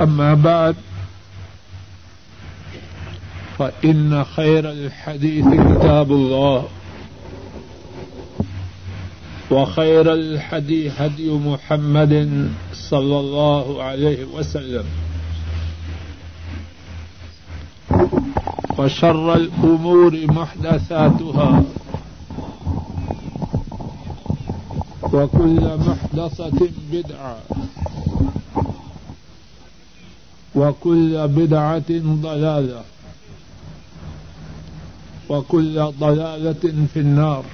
أما بعد، فإن خير الحديث كتاب الله، وخير الحديث هدي محمد صلى الله عليه وسلم، وشر الأمور محدثاتها، وكل محدثة بدعة. وكل بدعة ضلالة. وكل ضلالة في النار.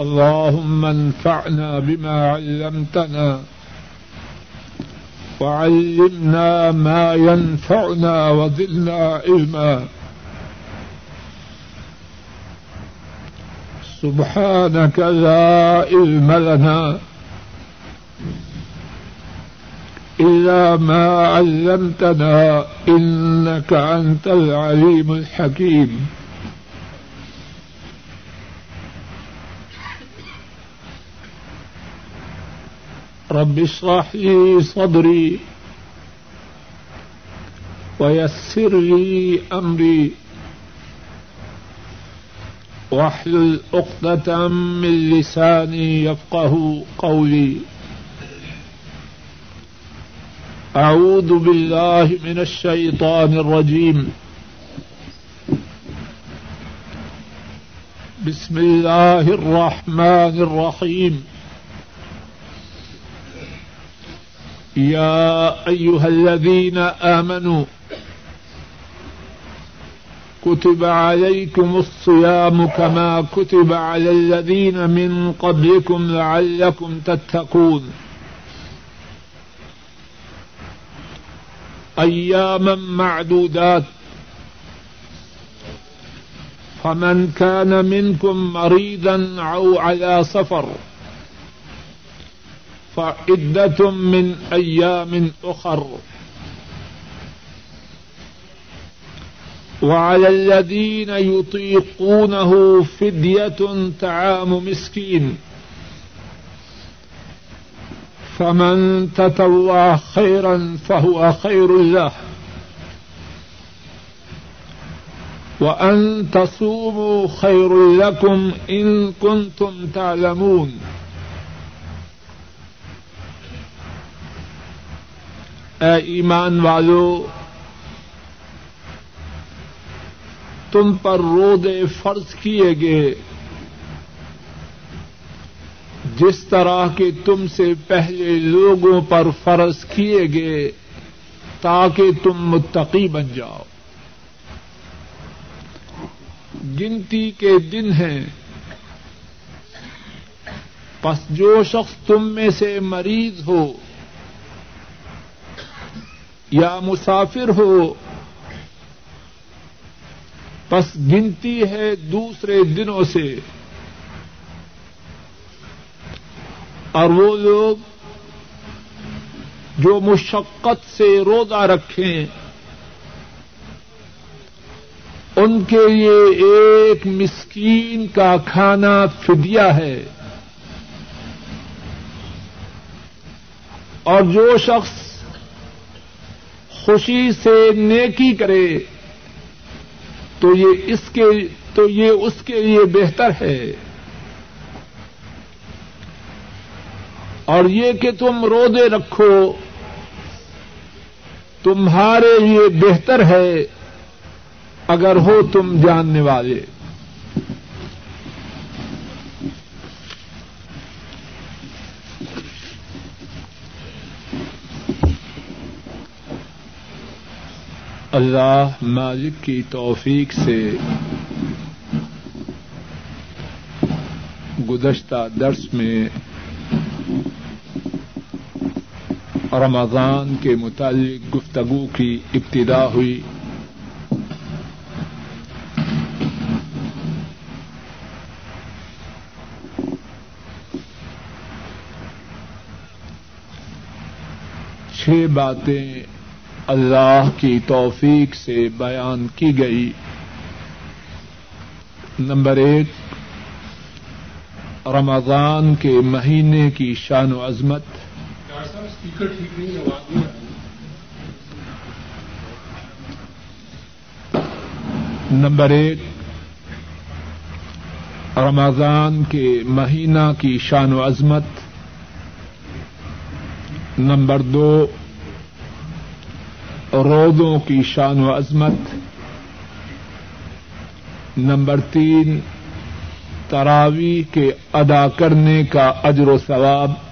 اللهم انفعنا بما علمتنا وعلمنا ما ينفعنا وزدنا علما. سبحانك لا علم لنا إلا ما علمتنا إنك أنت العليم الحكيم. رب اشرح لي صدري ويسر لي أمري. واحلل عقدة من لساني يفقه قولي. أعوذ بالله من الشيطان الرجيم. بسم الله الرحمن الرحيم. يا أيها الذين آمنوا، كتب عليكم الصيام كما كتب على الذين من قبلكم لعلكم تتقون. أياما معدودات. فمن كان منكم مريضا أو على سفر، فعدة من أيام أخر. وعلى الذين يطيقونه فدية طعام مسكين. فمن تتوى خيرا فهو خير له. وأن تصوموا خير لكم إن كنتم تعلمون. اے ایمان والو، تم پر رودے فرض کیے گئے جس طرح کے تم سے پہلے لوگوں پر فرض کیے گئے تاکہ تم متقی بن جاؤ۔ گنتی کے دن ہیں۔ پس جو شخص تم میں سے مریض ہو یا مسافر ہو، پس گنتی ہے دوسرے دنوں سے۔ اور وہ لوگ جو مشقت سے روزہ رکھیں، ان کے لیے ایک مسکین کا کھانا فدیہ ہے۔ اور جو شخص خوشی سے نیکی کرے، تو یہ اس کے، تو یہ اس کے لیے بہتر ہے۔ اور یہ کہ تم رودے رکھو، تمہارے لیے بہتر ہے اگر ہو تم جاننے والے۔ اللہ مالک کی توفیق سے گزشتہ درس میں رمضان کے متعلق گفتگو کی ابتدا ہوئی۔ چھ باتیں اللہ کی توفیق سے بیان کی گئی۔ نمبر ایک، رمضان کے مہینے کی شان و عظمت۔ نمبر ایک، رمضان کے مہینہ کی شان و عظمت۔ نمبر دو، روزوں کی شان و عظمت۔ نمبر تین تراوی کے ادا کرنے کا اجر و ثواب۔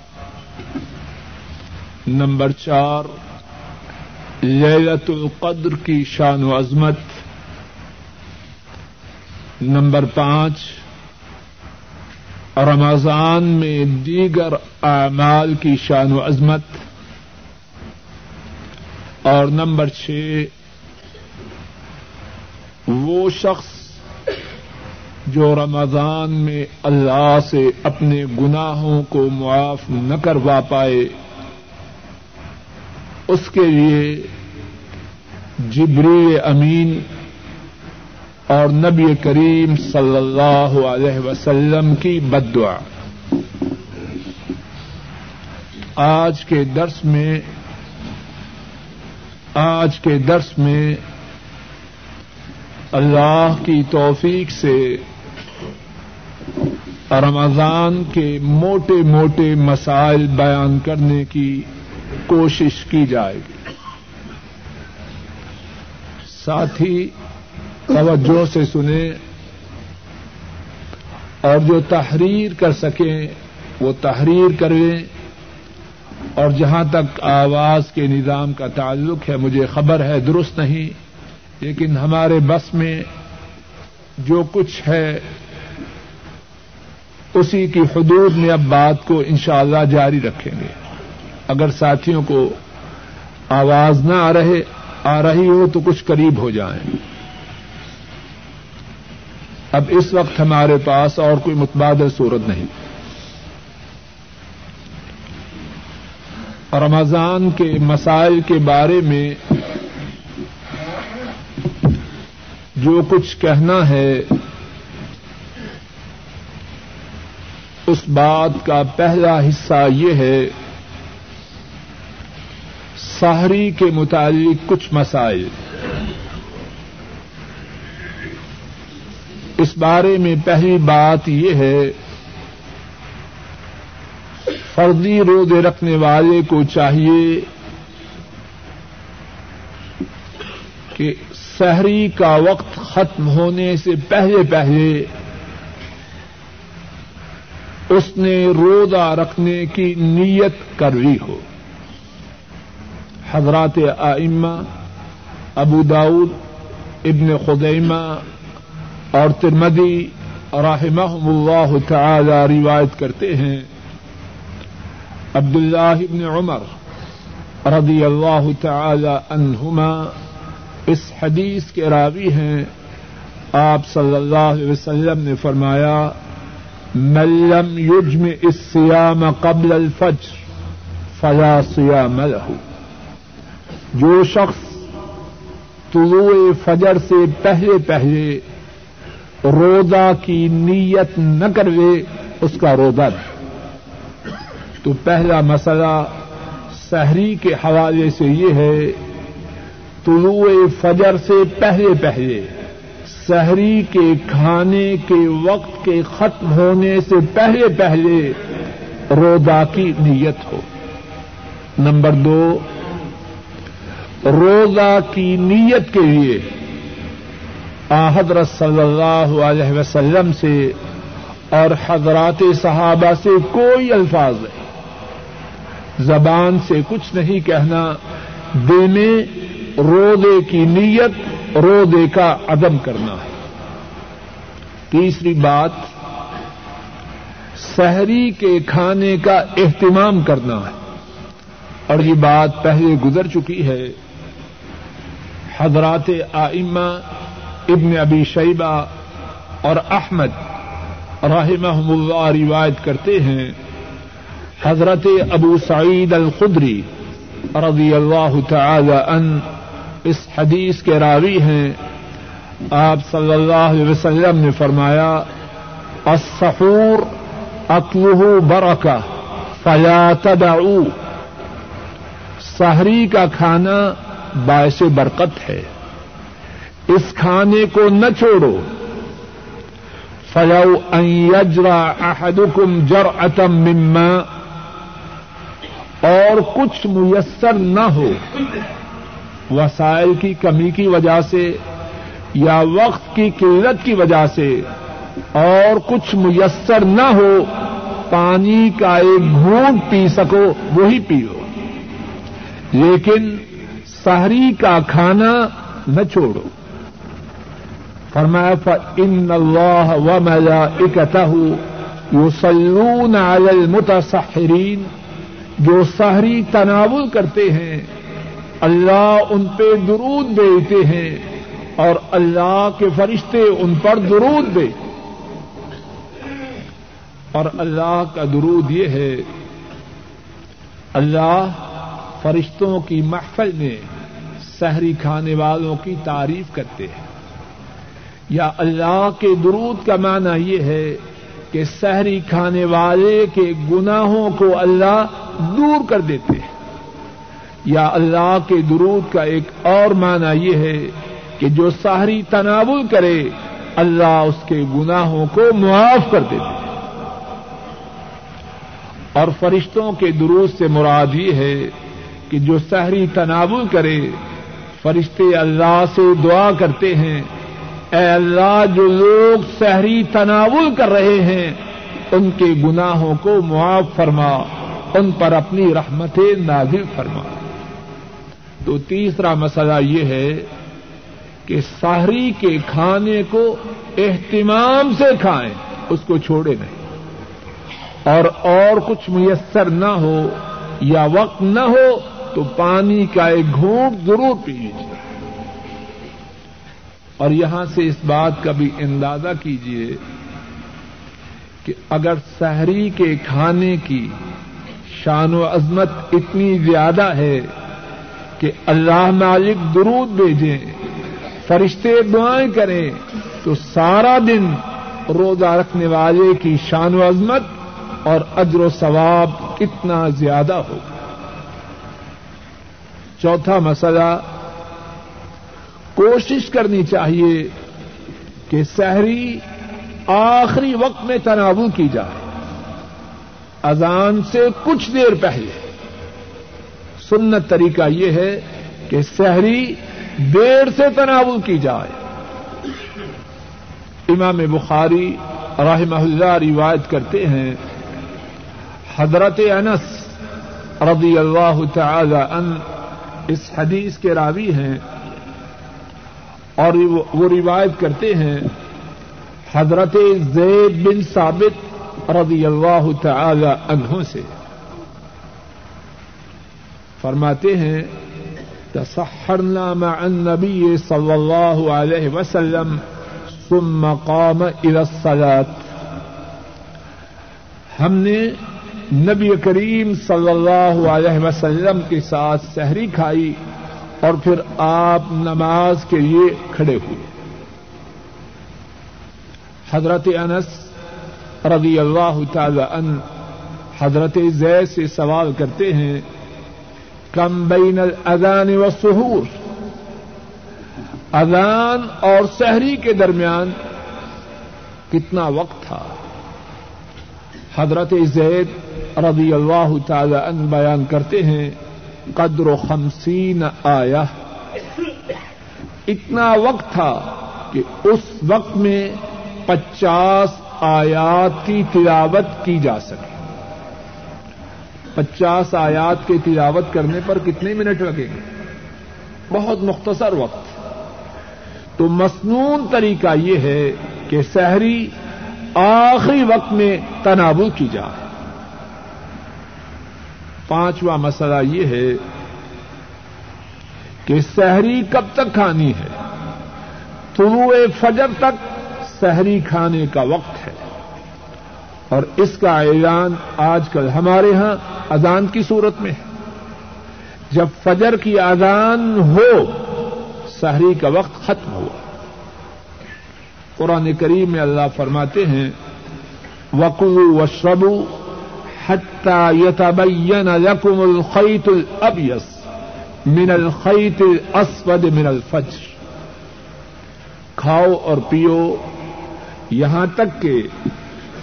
نمبر چار لیلت القدر کی شان و عظمت۔ نمبر پانچ، رمضان میں دیگر اعمال کی شان و عظمت۔ اور نمبر چھ، وہ شخص جو رمضان میں اللہ سے اپنے گناہوں کو معاف نہ کروا پائے۔ اس کے لیے جبری امین اور نبی کریم صلی اللہ علیہ وسلم کی بدعا۔ آج کے درس میں، آج کے درس میں اللہ کی توفیق سے رمضان کے موٹے موٹے مسائل بیان کرنے کی کوشش کی جائے گی۔ ساتھ ہی توجہ سے سنیں۔ اور جو تحریر کر سکیں، وہ تحریر کریں۔ اور جہاں تک آواز کے نظام کا تعلق ہے، مجھے خبر ہے، درست نہیں۔ لیکن ہمارے بس میں جو کچھ ہے، اسی کی حدود میں اب بات کو انشاءاللہ جاری رکھیں گے۔ اگر ساتھیوں کو آواز نہ آ رہے، آ رہی ہو تو کچھ قریب ہو جائیں۔ اب اس وقت ہمارے پاس اور کوئی متبادل صورت نہیں۔ رمضان کے مسائل کے بارے میں جو کچھ کہنا ہے، اس بات کا پہلا حصہ یہ ہے سہری کے متعلق کچھ مسائل۔ اس بارے میں پہلی بات یہ ہے فرضی روزے رکھنے والے کو چاہیے کہ سحری کا وقت ختم ہونے سے پہلے پہلے اس نے روزہ رکھنے کی نیت کر لی ہو۔ حضرات آئمہ، ابو داود، ابن خدیمہ اور ترمدی رحمہ اللہ تعالی روایت کرتے ہیں۔ عبد اللہ ابن عمر رضی اللہ تعالی عنہما اس حدیث کے راوی ہیں۔ آپ صلی اللہ علیہ وسلم نے فرمایا ملم یجم اس سیام قبل الفجر فلا سیام له. جو شخص طلوع فجر سے پہلے پہلے روزہ کی نیت نہ کروے، اس کا روزہ نہیں۔ تو پہلا مسئلہ سحری کے حوالے سے یہ ہے، طلوع فجر سے پہلے پہلے سحری کے کھانے کے وقت کے ختم ہونے سے پہلے پہلے روزہ کی نیت ہو۔ نمبر دو روزہ کی نیت کے لیے حضرت صلی اللہ علیہ وسلم سے اور حضرات صحابہ سے کوئی الفاظ نہیں۔ زبان سے کچھ نہیں کہنا، دینے، روزے کی نیت، روزے کا عدم کرنا۔ ہے تیسری بات، سحری کے کھانے کا اہتمام کرنا۔ ہے اور یہ بات پہلے گزر چکی ہے۔ حضرات آئمہ ابن ابی شیبہ اور احمد رحمہ اللہ روایت کرتے ہیں۔ حضرت ابو سعید الخدری رضی اللہ تعالی ان اس حدیث کے راوی ہیں۔ آپ صلی اللہ علیہ وسلم نے فرمایا، السحور اطلح برکہ، فلا تدعو۔ سحری کا کھانا باعث برکت ہے۔ اس کھانے کو نہ چھوڑو۔ فلو ان یجرا احدکم جرعتم مما۔ اور کچھ میسر نہ ہو۔ وسائل کی کمی کی وجہ سے یا وقت کی قلت کی وجہ سے۔ اور کچھ میسر نہ ہو۔ پانی کا ایک گھونٹ پی سکو، وہی پیو۔ لیکن سحری کا کھانا نہ چھوڑو۔ فرمایا، فإن اللہ و ملائکتہ یصلون علی المتسحرین جو سحری تناول کرتے ہیں، اللہ ان پہ درود بھیجتے ہیں اور اللہ کے فرشتے ان پر درود دے۔ اور اللہ کا درود یہ ہے، اللہ فرشتوں کی محفل میں سحری کھانے والوں کی تعریف کرتے ہیں۔ یا اللہ کے درود کا معنی یہ ہے کہ سحری کھانے والے کے گناہوں کو اللہ دور کر دیتے ہیں۔ یا اللہ کے درود کا ایک اور معنی یہ ہے کہ جو سحری تناول کرے، اللہ اس کے گناہوں کو معاف کر دیتے ہیں۔ اور فرشتوں کے درود سے مراد یہ ہے کہ جو سحری تناول کرے فرشتے اللہ سے دعا کرتے ہیں۔ اے اللہ، جو لوگ سحری تناول کر رہے ہیں، ان کے گناہوں کو معاف فرما، ان پر اپنی رحمت نازل فرما۔ تو تیسرا مسئلہ یہ ہے کہ سحری کے کھانے کو اہتمام سے کھائیں، اس کو چھوڑے نہیں۔ اور اور کچھ میسر نہ ہو یا وقت نہ ہو تو پانی کا ایک گھونٹ ضرور پی لیجیے اور یہاں سے اس بات کا بھی اندازہ کیجیے کہ اگر سحری کے کھانے کی شان و عظمت اتنی زیادہ ہے کہ اللہ مالک درود بھیجیں، فرشتے دعائیں کریں، تو سارا دن روزہ رکھنے والے کی شان و عظمت اور اجر و ثواب کتنا زیادہ ہوگا۔ چوتھا مسئلہ، کوشش کرنی چاہیے کہ سحری آخری وقت میں تناول کی جائے۔ اذان سے کچھ دیر پہلے۔ سنت طریقہ یہ ہے کہ سحری دیر سے تناول کی جائے۔ امام بخاری رحمہ اللہ روایت کرتے ہیں، حضرت انس رضی اللہ تعالی ان اس حدیث کے راوی ہیں اور وہ روایت کرتے ہیں حضرت زید بن ثابت رضی اللہ تعالی عنہ سے۔ فرماتے ہیں تصحرنا مع النبی صلی اللہ علیہ وسلم ثم قام الى الصلاة۔ ہم نے نبی کریم صلی اللہ علیہ وسلم کے ساتھ سحری کھائی اور پھر آپ نماز کے لیے کھڑے ہوئے۔ حضرت انس رضی اللہ تعالی ان حضرت زید سے سوال کرتے ہیں، کم بین الاذان و سہور اذان اور سحری کے درمیان کتنا وقت تھا؟ حضرت زید رضی اللہ تعالی عنہ بیان کرتے ہیں، قدر و خمسین آیا اتنا وقت تھا کہ اس وقت میں پچاس آیات کی تلاوت کی جا سکے پچاس آیات کی تلاوت کرنے پر کتنے منٹ لگیں گے بہت مختصر وقت۔ تو مصنون طریقہ یہ ہے کہ سحری آخری وقت میں تناول کی جائے پانچواں مسئلہ یہ ہے کہ سحری کب تک کھانی ہے؟ طلوع فجر تک سحری کھانے کا وقت ہے۔ اور اس کا اعلان آج کل ہمارے ہاں اذان کی صورت میں ہے۔ جب فجر کی اذان ہو، سحری کا وقت ختم ہوا۔ قرآن کریم میں اللہ فرماتے ہیں وقو و شبو حتہ یتبین لکم الخیت من الخیت الاسود من الفجر۔ کھاؤ اور پیو یہاں تک کہ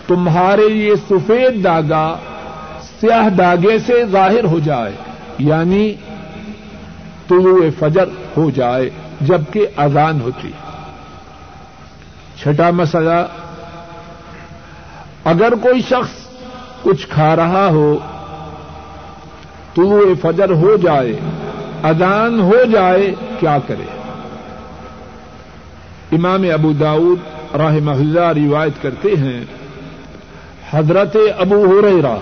تمہارے یہ سفید داغا سیاہ داغے سے ظاہر ہو جائے یعنی طلوع فجر ہو جائے، جبکہ اذان ہوتی۔ ہے چھٹا مسئلہ۔ اگر کوئی شخص کچھ کھا رہا ہو طلوع فجر ہو جائے، اذان ہو جائے، کیا کرے؟ امام ابو داود راہ محلہ روایت کرتے ہیں، حضرت ابو ہریرا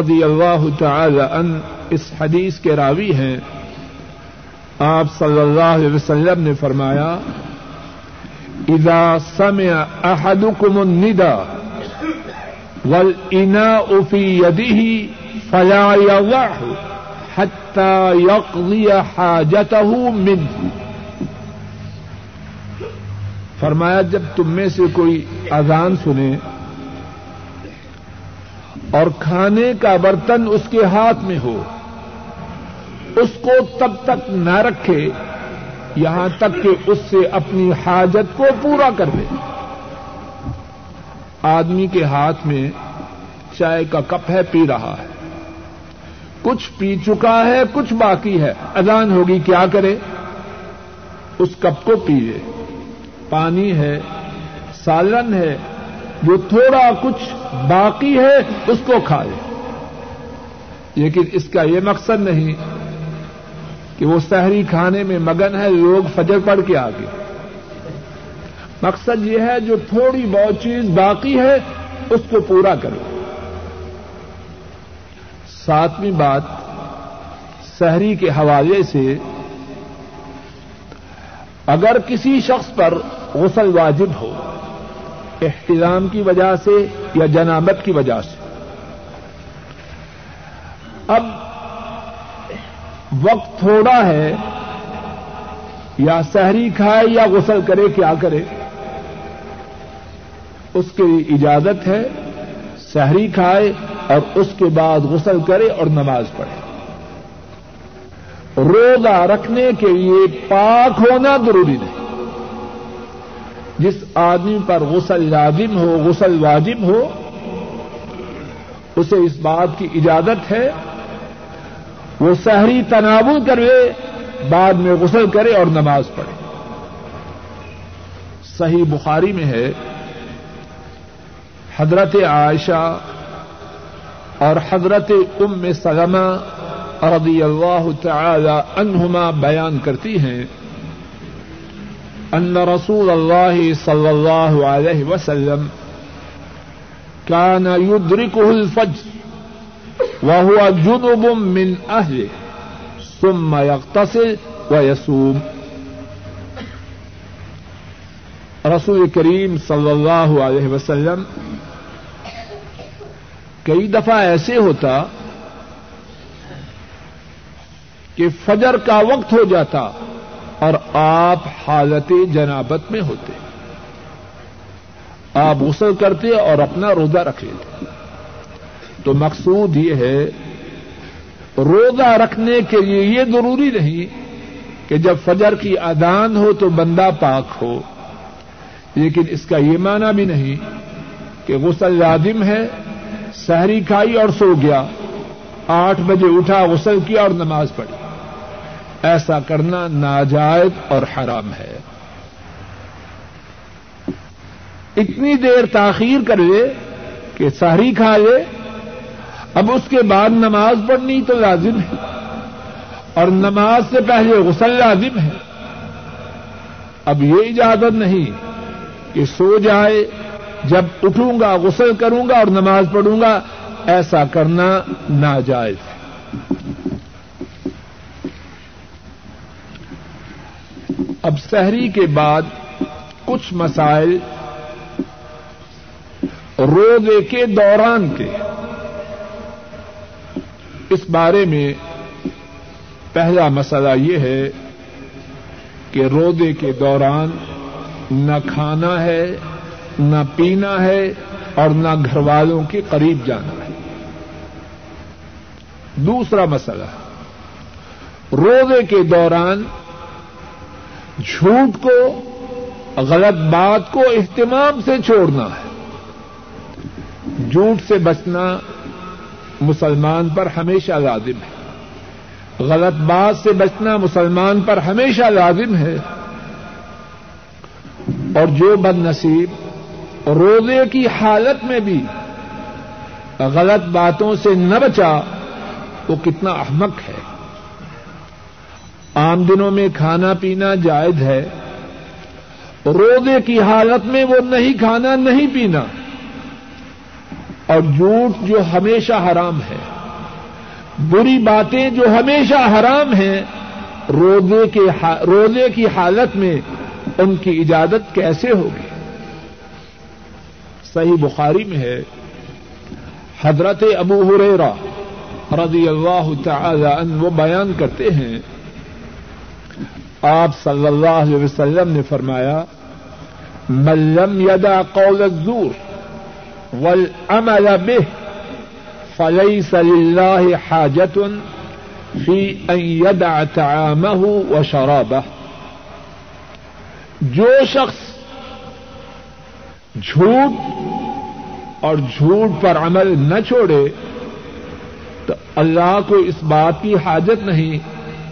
رضی اللہ تعالی ان اس حدیث کے راوی ہیں۔ آپ صلی اللہ علیہ وسلم نے فرمایا اذا سمع احدكم النداء والاناء في يده فلا يضعه حتى يقضي حاجته منه. فرمایا جب تم میں سے کوئی اذان سنے اور کھانے کا برتن اس کے ہاتھ میں ہو، اس کو تب تک نہ رکھے یہاں تک کہ اس سے اپنی حاجت کو پورا کر دے۔ آدمی کے ہاتھ میں چائے کا کپ ہے، پی رہا ہے۔ کچھ پی چکا ہے، کچھ باقی ہے۔ اذان ہوگی، کیا کرے؟ اس کپ کو پیے پانی ہے، سالن ہے، جو تھوڑا کچھ باقی ہے، اس کو کھائے۔ لیکن اس کا یہ مقصد نہیں کہ وہ سحری کھانے میں مگن ہے، لوگ فجر پڑھ کے آگے مقصد یہ ہے جو تھوڑی بہت چیز باقی ہے، اس کو پورا کرو۔ ساتویں بات، سحری کے حوالے سے اگر کسی شخص پر غسل واجب ہو، احترام کی وجہ سے یا جنابت کی وجہ سے۔ اب وقت تھوڑا ہے، یا سحری کھائے یا غسل کرے، کیا کرے؟ اس کی اجازت ہے، سحری کھائے اور اس کے بعد غسل کرے اور نماز پڑھے۔ روزہ رکھنے کے لیے پاک ہونا ضروری نہیں۔ جس آدمی پر غسل لازم ہو، غسل واجب ہو، اسے اس بات کی اجازت ہے وہ سحری تناول کرے بعد میں غسل کرے اور نماز پڑھے۔ صحیح بخاری میں ہے، حضرت عائشہ اور حضرت ام سلمہ رضی اللہ تعالی عنہما بیان کرتی ہیں ان رسول اللہ صلی اللہ علیہ وسلم كان يدركه الفجر۔ وهو جنب من أهله، ثم يغتسل ويصوم. رسول کریم صلی اللہ علیہ وسلم کئی دفعہ ایسے ہوتا کہ فجر کا وقت ہو جاتا اور آپ حالت جنابت میں ہوتے، آپ غسل کرتے اور اپنا روزہ رکھ لیتے۔ تو مقصود یہ ہے روزہ رکھنے کے لیے یہ ضروری نہیں کہ جب فجر کی ادان ہو تو بندہ پاک ہو، لیکن اس کا یہ معنی بھی نہیں کہ غسل لازم ہے، سحری کھائی اور سو گیا، آٹھ بجے اٹھا، غسل کیا اور نماز پڑھی۔ ایسا کرنا ناجائز اور حرام ہے۔ اتنی دیر تاخیر کر لے کہ سہری کھا لے اب اس کے بعد نماز پڑھنی تو لازم ہے اور نماز سے پہلے غسل لازم ہے اب یہ اجازت نہیں کہ سو جائے، جب اٹھوں گا، غسل کروں گا اور نماز پڑھوں گا، ایسا کرنا ناجائز ہے۔ اب سحری کے بعد کچھ مسائل روزے کے دوران کے اس بارے میں پہلا مسئلہ یہ ہے کہ روزے کے دوران نہ کھانا ہے، نہ پینا ہے اور نہ گھر والوں کے قریب جانا ہے۔ دوسرا مسئلہ روزے کے دوران جھوٹ کو، غلط بات کو اہتمام سے چھوڑنا ہے۔ جھوٹ سے بچنا مسلمان پر ہمیشہ لازم ہے۔ غلط بات سے بچنا مسلمان پر ہمیشہ لازم ہے۔ اور جو بد نصیب روزے کی حالت میں بھی غلط باتوں سے نہ بچا، وہ کتنا احمق ہے۔ عام دنوں میں کھانا پینا جائز ہے۔ روزے کی حالت میں وہ نہیں کھانا، نہیں پینا۔ اور جھوٹ جو ہمیشہ حرام ہے، بری باتیں جو ہمیشہ حرام ہیں، روزے کے روزے کی حالت میں ان کی اجازت کیسے ہوگی؟ صحیح بخاری میں ہے، حضرت ابو ہریرا رضی اللہ تعالی عنہ وہ بیان کرتے ہیں، آپ صلی اللہ علیہ وسلم نے فرمایا ملم یدا قول الزور والعمل به، فليس لله حاجة في أن يدع طعامه وشرابه. جو شخص جھوٹ اور جھوٹ پر عمل نہ چھوڑے، تو اللہ کو اس بات کی حاجت نہیں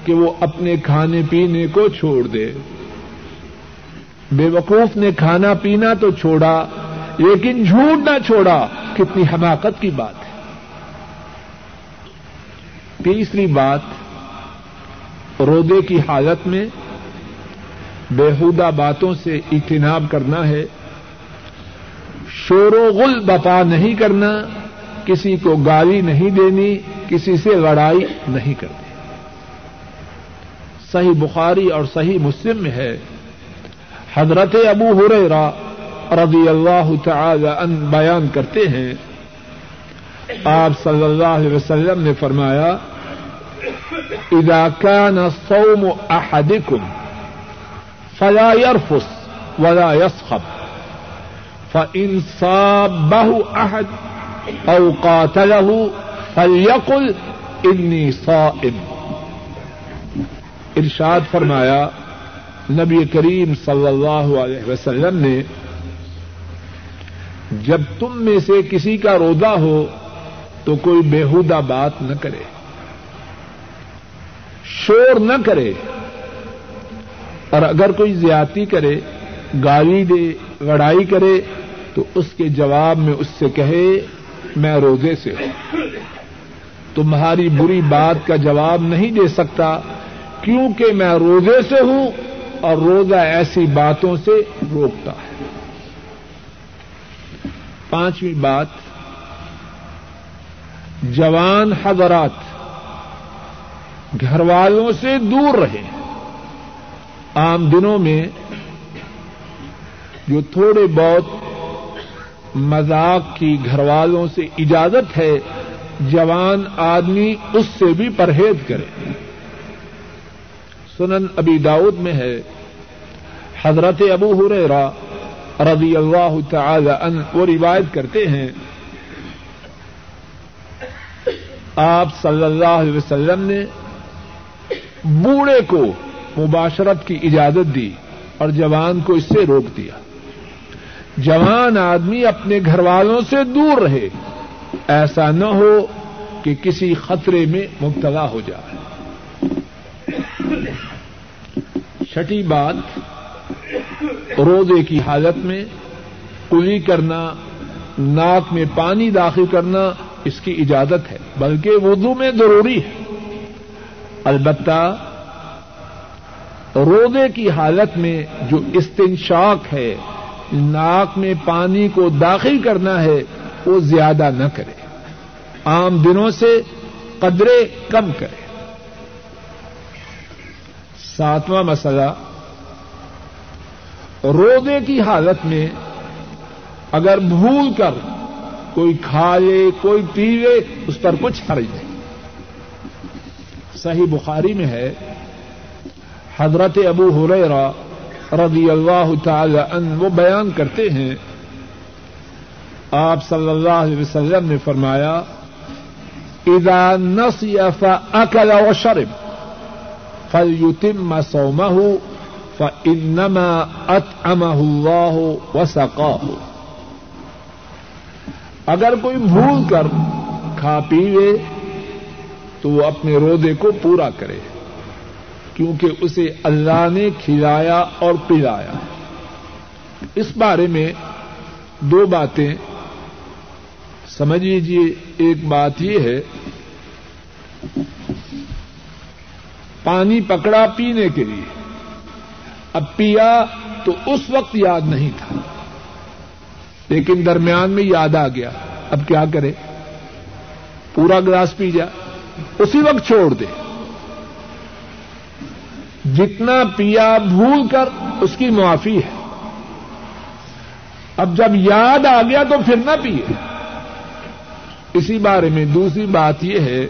کہ وہ اپنے کھانے پینے کو چھوڑ دے۔ بے وقوف نے کھانا پینا تو چھوڑا لیکن جھوٹ نہ چھوڑا کتنی حماقت کی بات ہے۔ تیسری بات رودے کی حالت میں بےحودہ باتوں سے اجتناب کرنا ہے۔ شور و غل بپا نہیں کرنا، کسی کو گالی نہیں دینی، کسی سے لڑائی نہیں کرنی۔ صحیح بخاری اور صحیح مسلم میں ہے۔ حضرت ابو ہریرا رضی اللہ تعالی ان بیان کرتے ہیں۔ آپ صلی اللہ علیہ وسلم نے فرمایا، اذا كان صوم احدكم فلا يرفس ولا يصخب فان صابه احد او قاتله فليقل اني صائم۔ ارشاد فرمایا، نبی کریم صلی اللہ علیہ وسلم نے جب تم میں سے کسی کا روزہ ہو تو کوئی بےحدہ بات نہ کرے، شور نہ کرے، اور اگر کوئی زیادتی کرے، گالی دے، لڑائی کرے، تو اس کے جواب میں اس سے کہے، میں روزے سے ہوں۔ تمہاری بری بات کا جواب نہیں دے سکتا، کیونکہ میں روزے سے ہوں، اور روزہ ایسی باتوں سے روکتا ہے۔ پانچویں بات، جوان حضرات گھر والوں سے دور رہے عام دنوں میں جو تھوڑے بہت مذاق کی گھر والوں سے اجازت ہے، جوان آدمی اس سے بھی پرہیز کرے۔ سنن ابی داؤد میں ہے، حضرت ابو ہریرا رضی اللہ تعالی ان وہ روایت کرتے ہیں۔ آپ صلی اللہ علیہ وسلم نے بوڑھے کو مباشرت کی اجازت دی اور جوان کو اس سے روک دیا۔ جوان آدمی اپنے گھر والوں سے دور رہے۔ ایسا نہ ہو کہ کسی خطرے میں مبتلا ہو جائے۔ چھٹی بات روزے کی حالت میں کلی کرنا، ناک میں پانی داخل کرنا اس کی اجازت ہے، بلکہ وضو میں ضروری ہے۔ البتہ روزے کی حالت میں جو استنشاق ہے، ناک میں پانی کو داخل کرنا ہے، وہ زیادہ نہ کرے۔ عام دنوں سے قدرے کم کرے۔ ساتواں مسئلہ روزے کی حالت میں اگر بھول کر کوئی کھا لے کوئی پیوے، اس پر کچھ حرج نہیں۔ صحیح بخاری میں ہے، حضرت ابو ہریرا رضی اللہ تعالی ان وہ بیان کرتے ہیں۔ آپ صلی اللہ علیہ وسلم نے فرمایا، اذا نسی فاکل وشرب فلیتم صومه فانما اطعمه الله وسقاه۔ اگر کوئی بھول کر کھا پیوے تو وہ اپنے روزے کو پورا کرے، کیونکہ اسے اللہ نے کھلایا اور پلایا۔ اس بارے میں دو باتیں سمجھ لیجیے ایک بات یہ ہے، پانی پکڑا پینے کے لیے۔ اب پیا تو اس وقت یاد نہیں تھا۔ لیکن درمیان میں یاد آ گیا۔ اب کیا کرے؟ پورا گلاس پی جا۔ اسی وقت چھوڑ دے۔ جتنا پیا بھول کر اس کی معافی ہے۔ اب جب یاد آ گیا تو پھر نہ پیے۔ اسی بارے میں دوسری بات یہ ہے،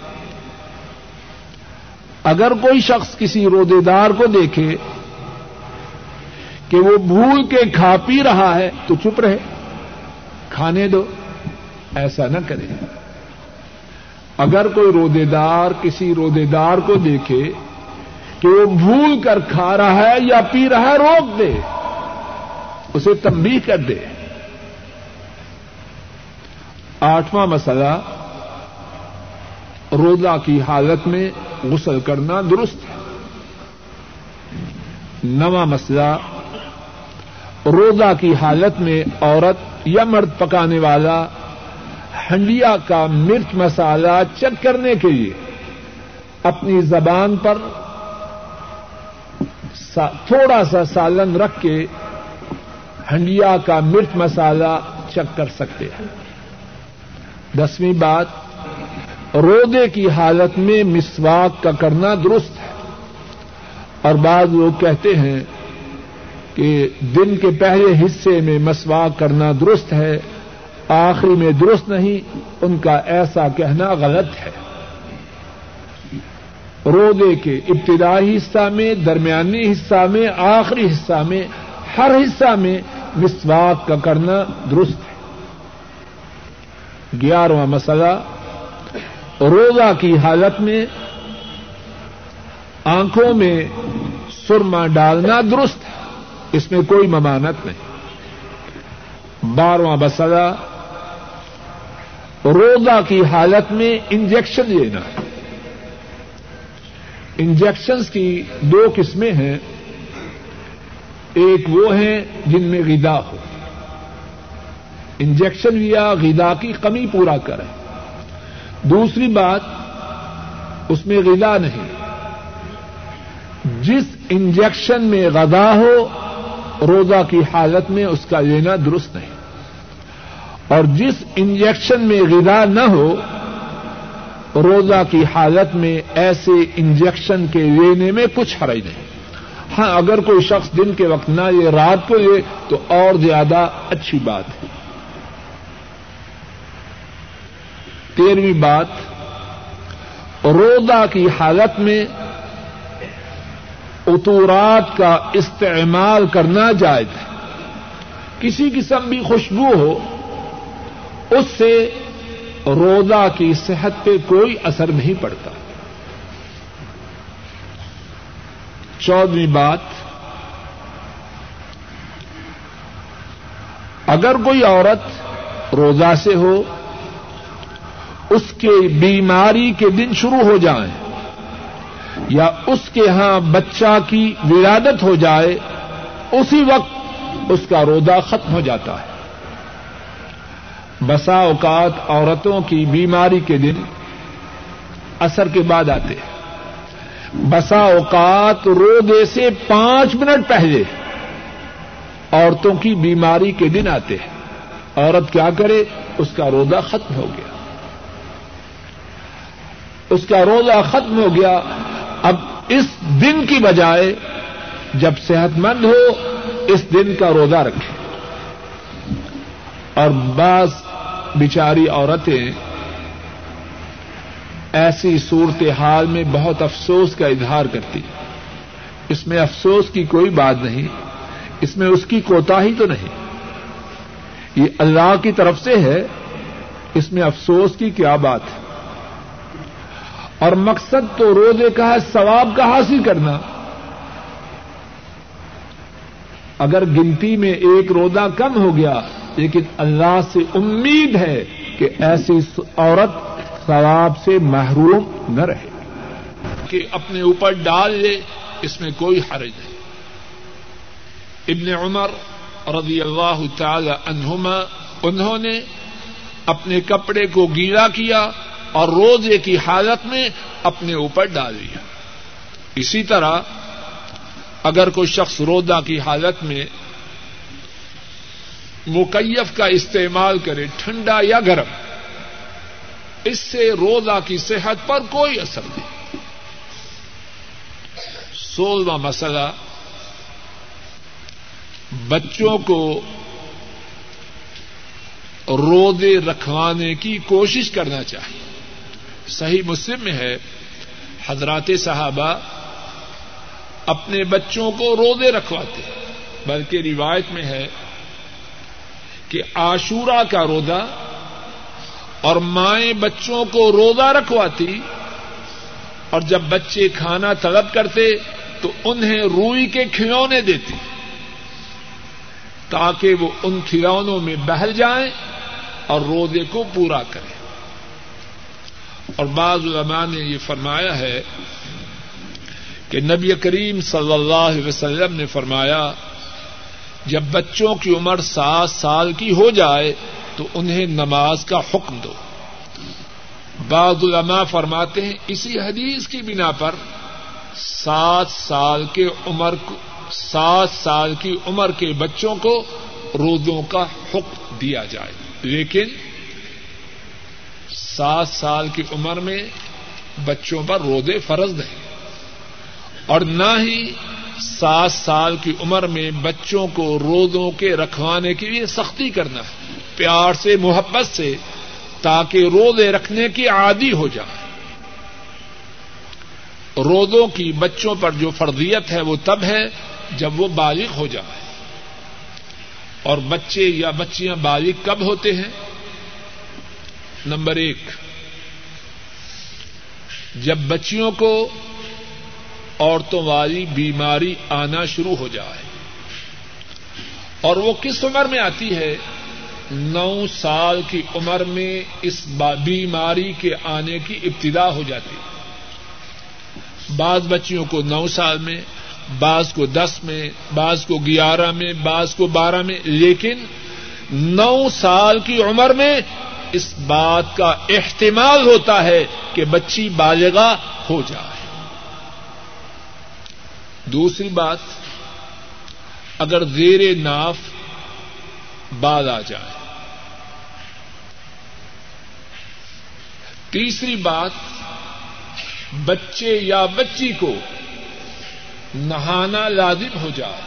اگر کوئی شخص کسی رودے دار کو دیکھے کہ وہ بھول کے کھا پی رہا ہے تو چپ رہے۔ کھانے دو، ایسا نہ کرے۔ اگر کوئی رودے دار کسی رودے دار کو دیکھے کہ وہ بھول کر کھا رہا ہے یا پی رہا ہے، روک دے۔ اسے تمبی کر دے۔ آٹھواں مسئلہ، روزہ کی حالت میں غسل کرنا درست ہے۔ نواں مسئلہ روزہ کی حالت میں عورت یا مرد پکانے والا ہنڈیا کا مرچ مسالہ چیک کرنے کے لیے اپنی زبان پر تھوڑا سا سالن رکھ کے ہنڈیا کا مرچ مسالہ چک کر سکتے ہیں۔ دسویں بات رودے کی حالت میں مسواک کا کرنا درست ہے۔ اور بعض لوگ کہتے ہیں کہ دن کے پہلے حصے میں مسواک کرنا درست ہے، آخری میں درست نہیں، ان کا ایسا کہنا غلط ہے۔ رودے کے ابتدائی حصہ میں، درمیانی حصہ میں، آخری حصہ میں، ہر حصہ میں مسواک کا کرنا درست ہے۔ گیارہواں مسئلہ، روزہ کی حالت میں آنکھوں میں سرما ڈالنا درست ہے اس میں کوئی ممانت نہیں۔ بارہواں مسئلہ، روزہ کی حالت میں انجیکشن لینا۔ ہے انجیکشنس کی دو قسمیں ہیں۔ ایک وہ ہیں جن میں غدا ہو۔ انجیکشن لیا غدا کی کمی پورا کرے دوسری بات، اس میں غدا نہیں۔ جس انجیکشن میں غدا ہو روزہ کی حالت میں اس کا لینا درست نہیں۔ اور جس انجیکشن میں غدا نہ ہو، روزہ کی حالت میں ایسے انجیکشن کے لینے میں کچھ حرج نہیں۔ ہاں اگر کوئی شخص دن کے وقت نہ یہ رات کو لے، تو اور زیادہ اچھی بات ہے۔ تیرہویں بات، روزہ کی حالت میں اتورات کا استعمال کرنا جائز ہے۔ کسی قسم بھی خوشبو ہو، اس سے روزہ کی صحت پہ کوئی اثر نہیں پڑتا۔ چودہویں بات، اگر کوئی عورت روزہ سے ہو، اس کے بیماری کے دن شروع ہو جائیں۔ یا اس کے ہاں بچہ کی ولادت ہو جائے، اسی وقت اس کا روزہ ختم ہو جاتا ہے۔ بسا اوقات عورتوں کی بیماری کے دن اثر کے بعد آتے ہیں۔ بسا اوقات روزے سے پانچ منٹ پہلے عورتوں کی بیماری کے دن آتے ہیں۔ عورت کیا کرے؟ اس کا روزہ ختم ہو گیا۔ اس کا روزہ ختم ہو گیا اب اس دن کی بجائے جب صحت مند ہو، اس دن کا روزہ رکھے۔ اور بعض بچاری عورتیں ایسی صورت حال میں بہت افسوس کا اظہار کرتی اس میں افسوس کی کوئی بات نہیں، اس میں اس کی کوتا ہی تو نہیں۔ یہ اللہ کی طرف سے ہے، اس میں افسوس کی کیا بات ہے؟ اور مقصد تو روزے کا ہے، ثواب کا حاصل کرنا۔ اگر گنتی میں ایک روزہ کم ہو گیا، لیکن اللہ سے امید ہے کہ ایسی عورت ثواب سے محروم نہ رہے۔ کہ اپنے اوپر ڈال لے، اس میں کوئی حرج نہیں۔ ابن عمر رضی اللہ تعالی عنہما، انہوں نے اپنے کپڑے کو گیلا کیا۔ اور روزے کی حالت میں اپنے اوپر ڈال دیا۔ اسی طرح اگر کوئی شخص روزہ کی حالت میں مکیف کا استعمال کرے، ٹھنڈا یا گرم، اس سے روزہ کی صحت پر کوئی اثر نہیں۔ سولہواں مسئلہ، بچوں کو روزے رکھوانے کی کوشش کرنا چاہیے۔ صحیح مسلم میں ہے، حضرات صحابہ اپنے بچوں کو روزے رکھواتے بلکہ روایت میں ہے کہ آشورا کا روزہ اور مائیں بچوں کو روزہ رکھواتی اور جب بچے کھانا طلب کرتے تو انہیں روئی کے کھلونے دیتی تاکہ وہ ان کھلونوں میں بہل جائیں اور روزے کو پورا کریں۔ اور بعض علماء نے یہ فرمایا ہے کہ نبی کریم صلی اللہ علیہ وسلم نے فرمایا، جب بچوں کی عمر سات سال کی ہو جائے تو انہیں نماز کا حکم دو۔ بعض علماء فرماتے ہیں اسی حدیث کی بنا پر سات سال کے عمر سات سال کی عمر کے بچوں کو روزوں کا حکم دیا جائے۔ لیکن سات سال کی عمر میں بچوں پر روزے فرض نہیں اور نہ ہی سات سال کی عمر میں بچوں کو روزوں کے رکھوانے کے لیے سختی کرنا ہے پیار سے، محبت سے، تاکہ روزے رکھنے کی عادی ہو جائے۔ روزوں کی بچوں پر جو فرضیت ہے وہ تب ہے جب وہ بالغ ہو جائے۔ اور بچے یا بچیاں بالغ کب ہوتے ہیں؟ نمبر ایک، جب بچیوں کو عورتوں والی بیماری آنا شروع ہو جائے، اور وہ کس عمر میں آتی ہے؟ نو سال کی عمر میں اس بیماری کے آنے کی ابتدا ہو جاتی۔ بعض بچیوں کو نو سال میں، بعض کو دس میں، بعض کو گیارہ میں، بعض کو بارہ میں، لیکن نو سال کی عمر میں اس بات کا احتمال ہوتا ہے کہ بچی بالغا ہو جائے۔ دوسری بات، اگر زیر ناف بال آ جائے۔ تیسری بات، بچے یا بچی کو نہانا لازم ہو جائے۔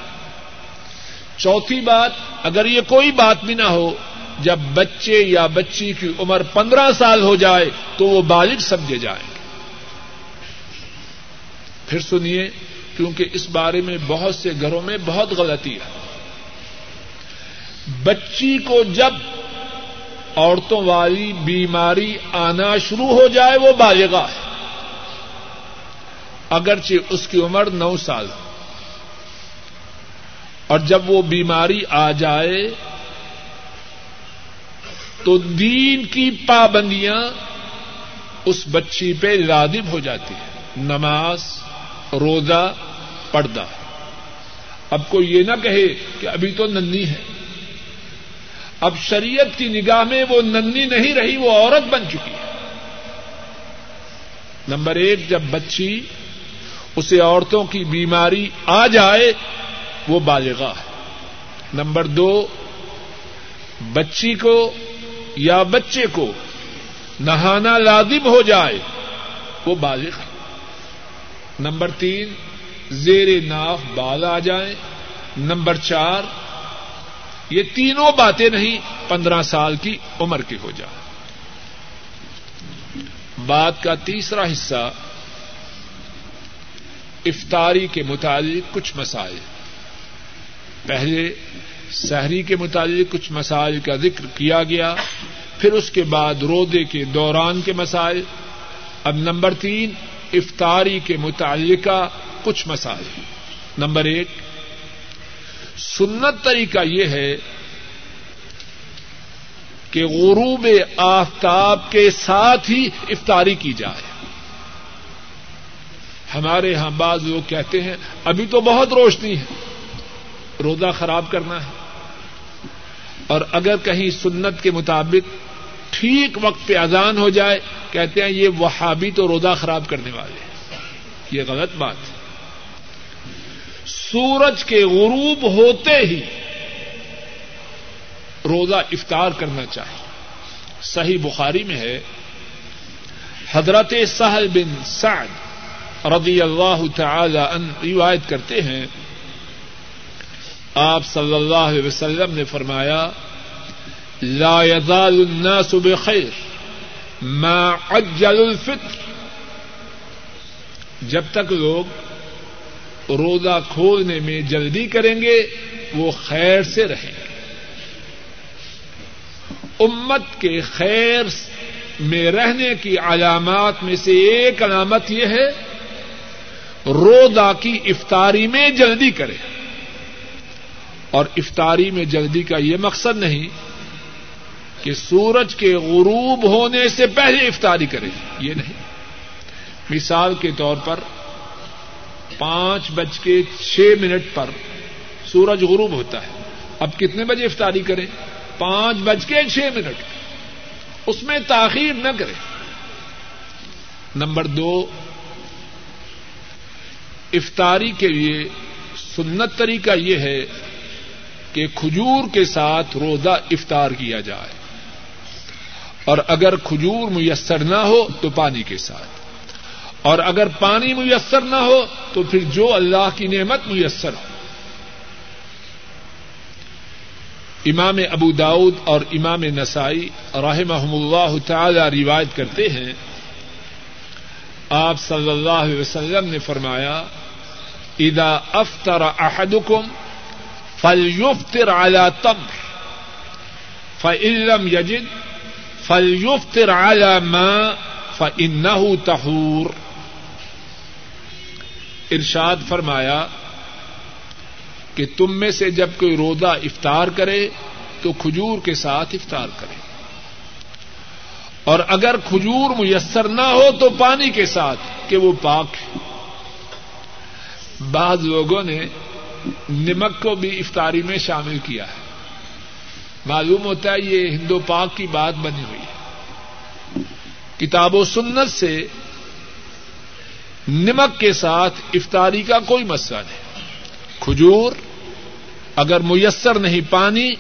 چوتھی بات، اگر یہ کوئی بات بھی نہ ہو جب بچے یا بچی کی عمر پندرہ سال ہو جائے تو وہ بالغ سمجھے جائیں گے۔ پھر سنیے، کیونکہ اس بارے میں بہت سے گھروں میں بہت غلطی ہے۔ بچی کو جب عورتوں والی بیماری آنا شروع ہو جائے وہ بالغا ہے۔ اگرچہ اس کی عمر نو سال ہو اور جب وہ بیماری آ جائے تو دین کی پابندیاں اس بچی پہ لادب ہو جاتی ہیں۔ نماز، روزہ، پردہ۔ اب کوئی یہ نہ کہے کہ ابھی تو ننی ہے۔ اب شریعت کی نگاہ میں وہ ننی نہیں رہی، وہ عورت بن چکی ہے۔ نمبر ایک، جب بچی اسے عورتوں کی بیماری آ جائے، وہ بالغا ہے۔ نمبر دو، بچی کو یا بچے کو نہانا لازم ہو جائے، وہ بالغ ہے نمبر تین، زیر ناف بال آ جائیں۔ نمبر چار، یہ تینوں باتیں نہیں، پندرہ سال کی عمر کی ہو جائے بات کا تیسرا حصہ، افطاری کے متعلق کچھ مسائل۔ پہلے شہری کے متعلق کچھ مسائل کا ذکر کیا گیا، پھر اس کے بعد رودے کے دوران کے مسائل، اب نمبر تین، افطاری کے متعلقہ کچھ مسائل۔ نمبر ایک، سنت طریقہ یہ ہے کہ غروب آفتاب کے ساتھ ہی افطاری کی جائے۔ ہمارے یہاں بعض لوگ کہتے ہیں، ابھی تو بہت روشنی ہے، روزہ خراب کرنا ہے۔ اور اگر کہیں سنت کے مطابق ٹھیک وقت پہ اذان ہو جائے، کہتے ہیں یہ وہابی تو روزہ خراب کرنے والے ہیں۔ یہ غلط بات ہے۔ سورج کے غروب ہوتے ہی روزہ افطار کرنا چاہیے۔ صحیح بخاری میں ہے، حضرت سہل بن سعد رضی اللہ تعالی ان روایت کرتے ہیں آپ صلی اللہ علیہ وسلم نے فرمایا، لا يزال الناس بخير ما عجل الفطر۔ جب تک لوگ روزہ کھولنے میں جلدی کریں گے، وہ خیر سے رہیں گے۔ امت کے خیر میں رہنے کی علامات میں سے ایک علامت یہ ہے، روزہ کی افطاری میں جلدی کرے اور افطاری میں جلدی کا یہ مقصد نہیں کہ سورج کے غروب ہونے سے پہلے افطاری کرے، یہ نہیں۔ مثال کے طور پر پانچ بج کے چھ منٹ پر سورج غروب ہوتا ہے۔ اب کتنے بجے افطاری کریں پانچ بج کے چھ منٹ۔ اس میں تاخیر نہ کرے۔ نمبر دو، افطاری کے لیے سنت طریقہ یہ ہے کہ کھجور کے ساتھ روزہ افطار کیا جائے۔ اور اگر کھجور میسر نہ ہو تو پانی کے ساتھ۔ اور اگر پانی میسر نہ ہو تو پھر جو اللہ کی نعمت میسر ہو۔ امام ابو داود اور امام نسائی رحمہ اللہ تعالی روایت کرتے ہیں۔ آپ صلی اللہ علیہ وسلم نے فرمایا ادا افطر احدکم فلیفتر على تمر فعلم یجد فلیفتر على ما فإنه تحور ارشاد فرمایا کہ تم میں سے جب کوئی روزہ افطار کرے تو کھجور کے ساتھ افطار کرے اور اگر کھجور میسر نہ ہو تو پانی کے ساتھ کہ وہ پاک بعض لوگوں نے نمک کو بھی افطاری میں شامل کیا ہے۔ معلوم ہوتا ہے یہ ہندو پاک کی بات بنی ہوئی ہے۔ کتاب و سنت سے نمک کے ساتھ افطاری کا کوئی مسئلہ نہیں۔ کھجور اگر میسر نہیں، پانی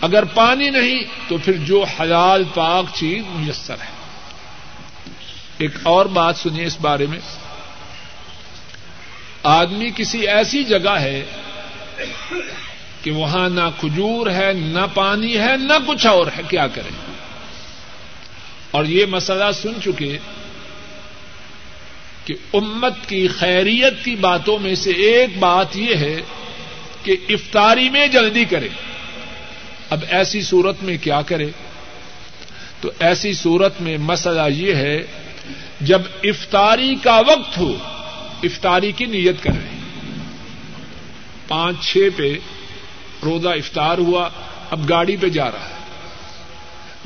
اگر پانی نہیں، تو پھر جو حلال پاک چیز میسر ہے۔ ایک اور بات سنیے اس بارے میں۔ آدمی کسی ایسی جگہ ہے کہ وہاں نہ کھجور ہے، نہ پانی ہے، نہ کچھ اور ہے، کیا کریں؟ اور یہ مسئلہ سن چکے کہ امت کی خیریت کی باتوں میں سے ایک بات یہ ہے کہ افطاری میں جلدی کرے۔ اب ایسی صورت میں کیا کرے؟ تو ایسی صورت میں مسئلہ یہ ہے، جب افطاری کا وقت ہو، افطاری کی نیت کر رہے پانچ چھ پہ روزہ افطار ہوا، اب گاڑی پہ جا رہا ہے۔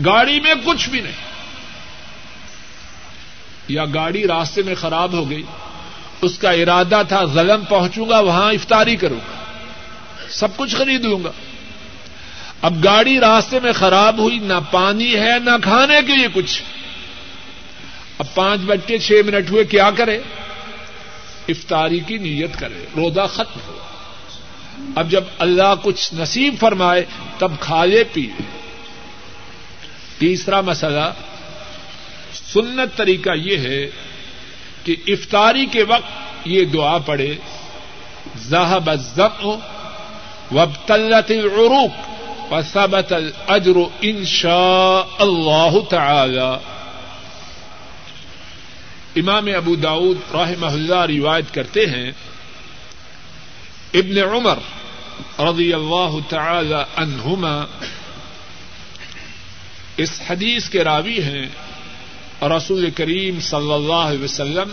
گاڑی میں کچھ بھی نہیں۔ یا گاڑی راستے میں خراب ہو گئی، اس کا ارادہ تھا زلم پہنچوں گا، وہاں افطاری کروں گا۔ سب کچھ خرید لوں گا۔ اب گاڑی راستے میں خراب ہوئی، نہ پانی ہے، نہ کھانے کے لیے کچھ۔ اب پانچ بج کے چھ منٹ ہوئے، کیا کرے؟ افطاری کی نیت کرے، روزہ ختم ہو۔ اب جب اللہ کچھ نصیب فرمائے تب کھا لے پی لے تیسرا مسئلہ، سنت طریقہ یہ ہے کہ افطاری کے وقت یہ دعا پڑے ذہب الزم وابتلت العروق وثبت الاجر ان شاء اللہ تعالی۔ امام ابو داود رحمہ اللہ روایت کرتے ہیں ابن عمر رضی اللہ تعالی عنہما اس حدیث کے راوی ہیں رسول کریم صلی اللہ علیہ وسلم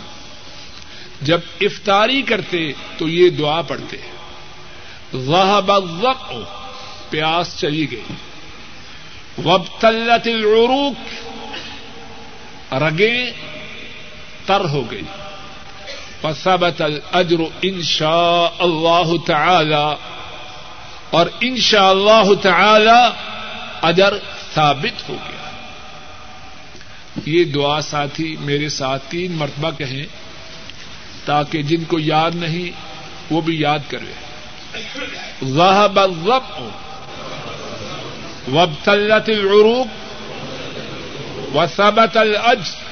جب افطاری کرتے تو یہ دعا پڑھتے ذهب الظمأ پیاس چلی گئی۔ وابتلت العروق، رگیں تر ہو گئی۔ فثبت الاجر ان شاء اللہ تعالی اور ان شاء اللہ تعالی اجر ثابت ہو گیا. یہ دعا ساتھی میرے ساتھ تین مرتبہ کہیں تاکہ جن کو یاد نہیں وہ بھی یاد کرے. ذهب الظمأ وابتلت العروق وثبت الاجر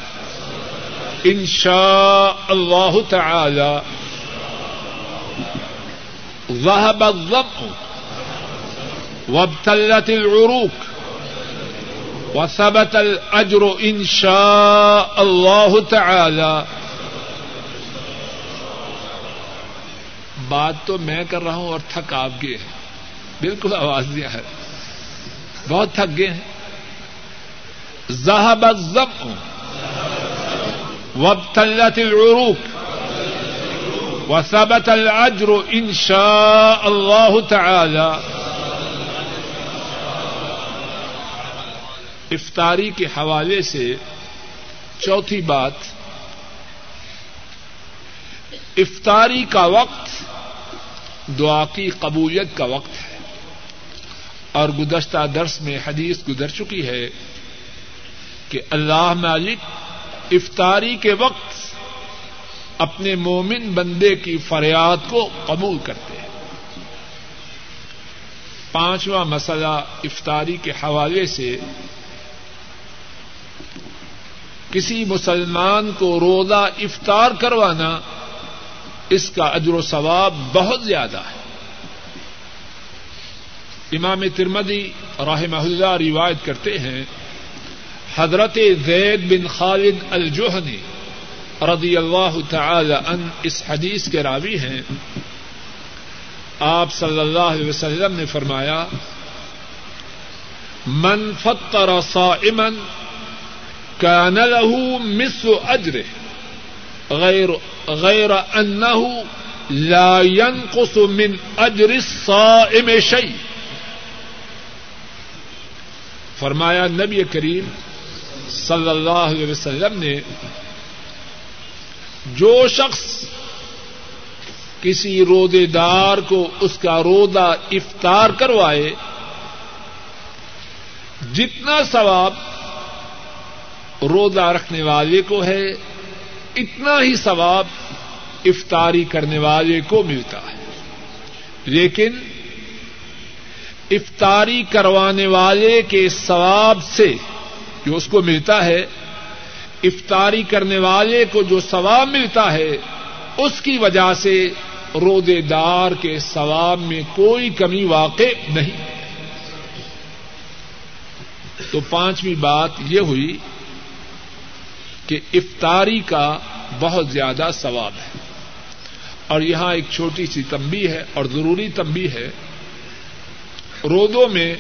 ان شاء اللہ تعالی ذهب الظمأ وابتلت العروق وثبت الاجر ان شاء اللہ تعالی بات تو میں کر رہا ہوں اور تھک آپ گئے ہیں۔ بالکل آواز دیا ہے بہت تھک گئے ہیں۔ ذهب الظمأ وابتلت العروق وثبت الاجر ان شاء اللہ تعالی افطاری کے حوالے سے چوتھی بات، افطاری کا وقت دعا کی قبولیت کا وقت ہے۔ اور گزشتہ درس میں حدیث گزر چکی ہے کہ اللہ مالک افطاری کے وقت اپنے مومن بندے کی فریاد کو قبول کرتے ہیں۔ پانچواں مسئلہ افطاری کے حوالے سے کسی مسلمان کو روزہ افطار کروانا اس کا اجر و ثواب بہت زیادہ ہے۔ امام ترمدی رحمہ اللہ روایت کرتے ہیں حضرت زید بن خالد الجوہنی رضی اللہ تعالی ان اس حدیث کے راوی ہیں۔ آپ صلی اللہ علیہ وسلم نے فرمایا، من فطر صائما كان له مثل اجره، غیر غیر انه لا ينقص من اجر الصائم شيء فرمایا، نبی کریم صلی اللہ علیہ وسلم نے جو شخص کسی رودے دار کو اس کا رودا افطار کروائے، جتنا ثواب روزہ رکھنے والے کو ہے، اتنا ہی ثواب افطاری کرنے والے کو ملتا ہے۔ لیکن افطاری کروانے والے کے ثواب سے جو اس کو ملتا ہے، افطاری کرنے والے کو جو ثواب ملتا ہے، اس کی وجہ سے رودے دار کے ثواب میں کوئی کمی واقع نہیں۔ تو پانچویں بات یہ ہوئی کہ افطاری کا بہت زیادہ ثواب ہے۔ اور یہاں ایک چھوٹی سی تمبی ہے اور ضروری تمبی ہے۔ رودوں میں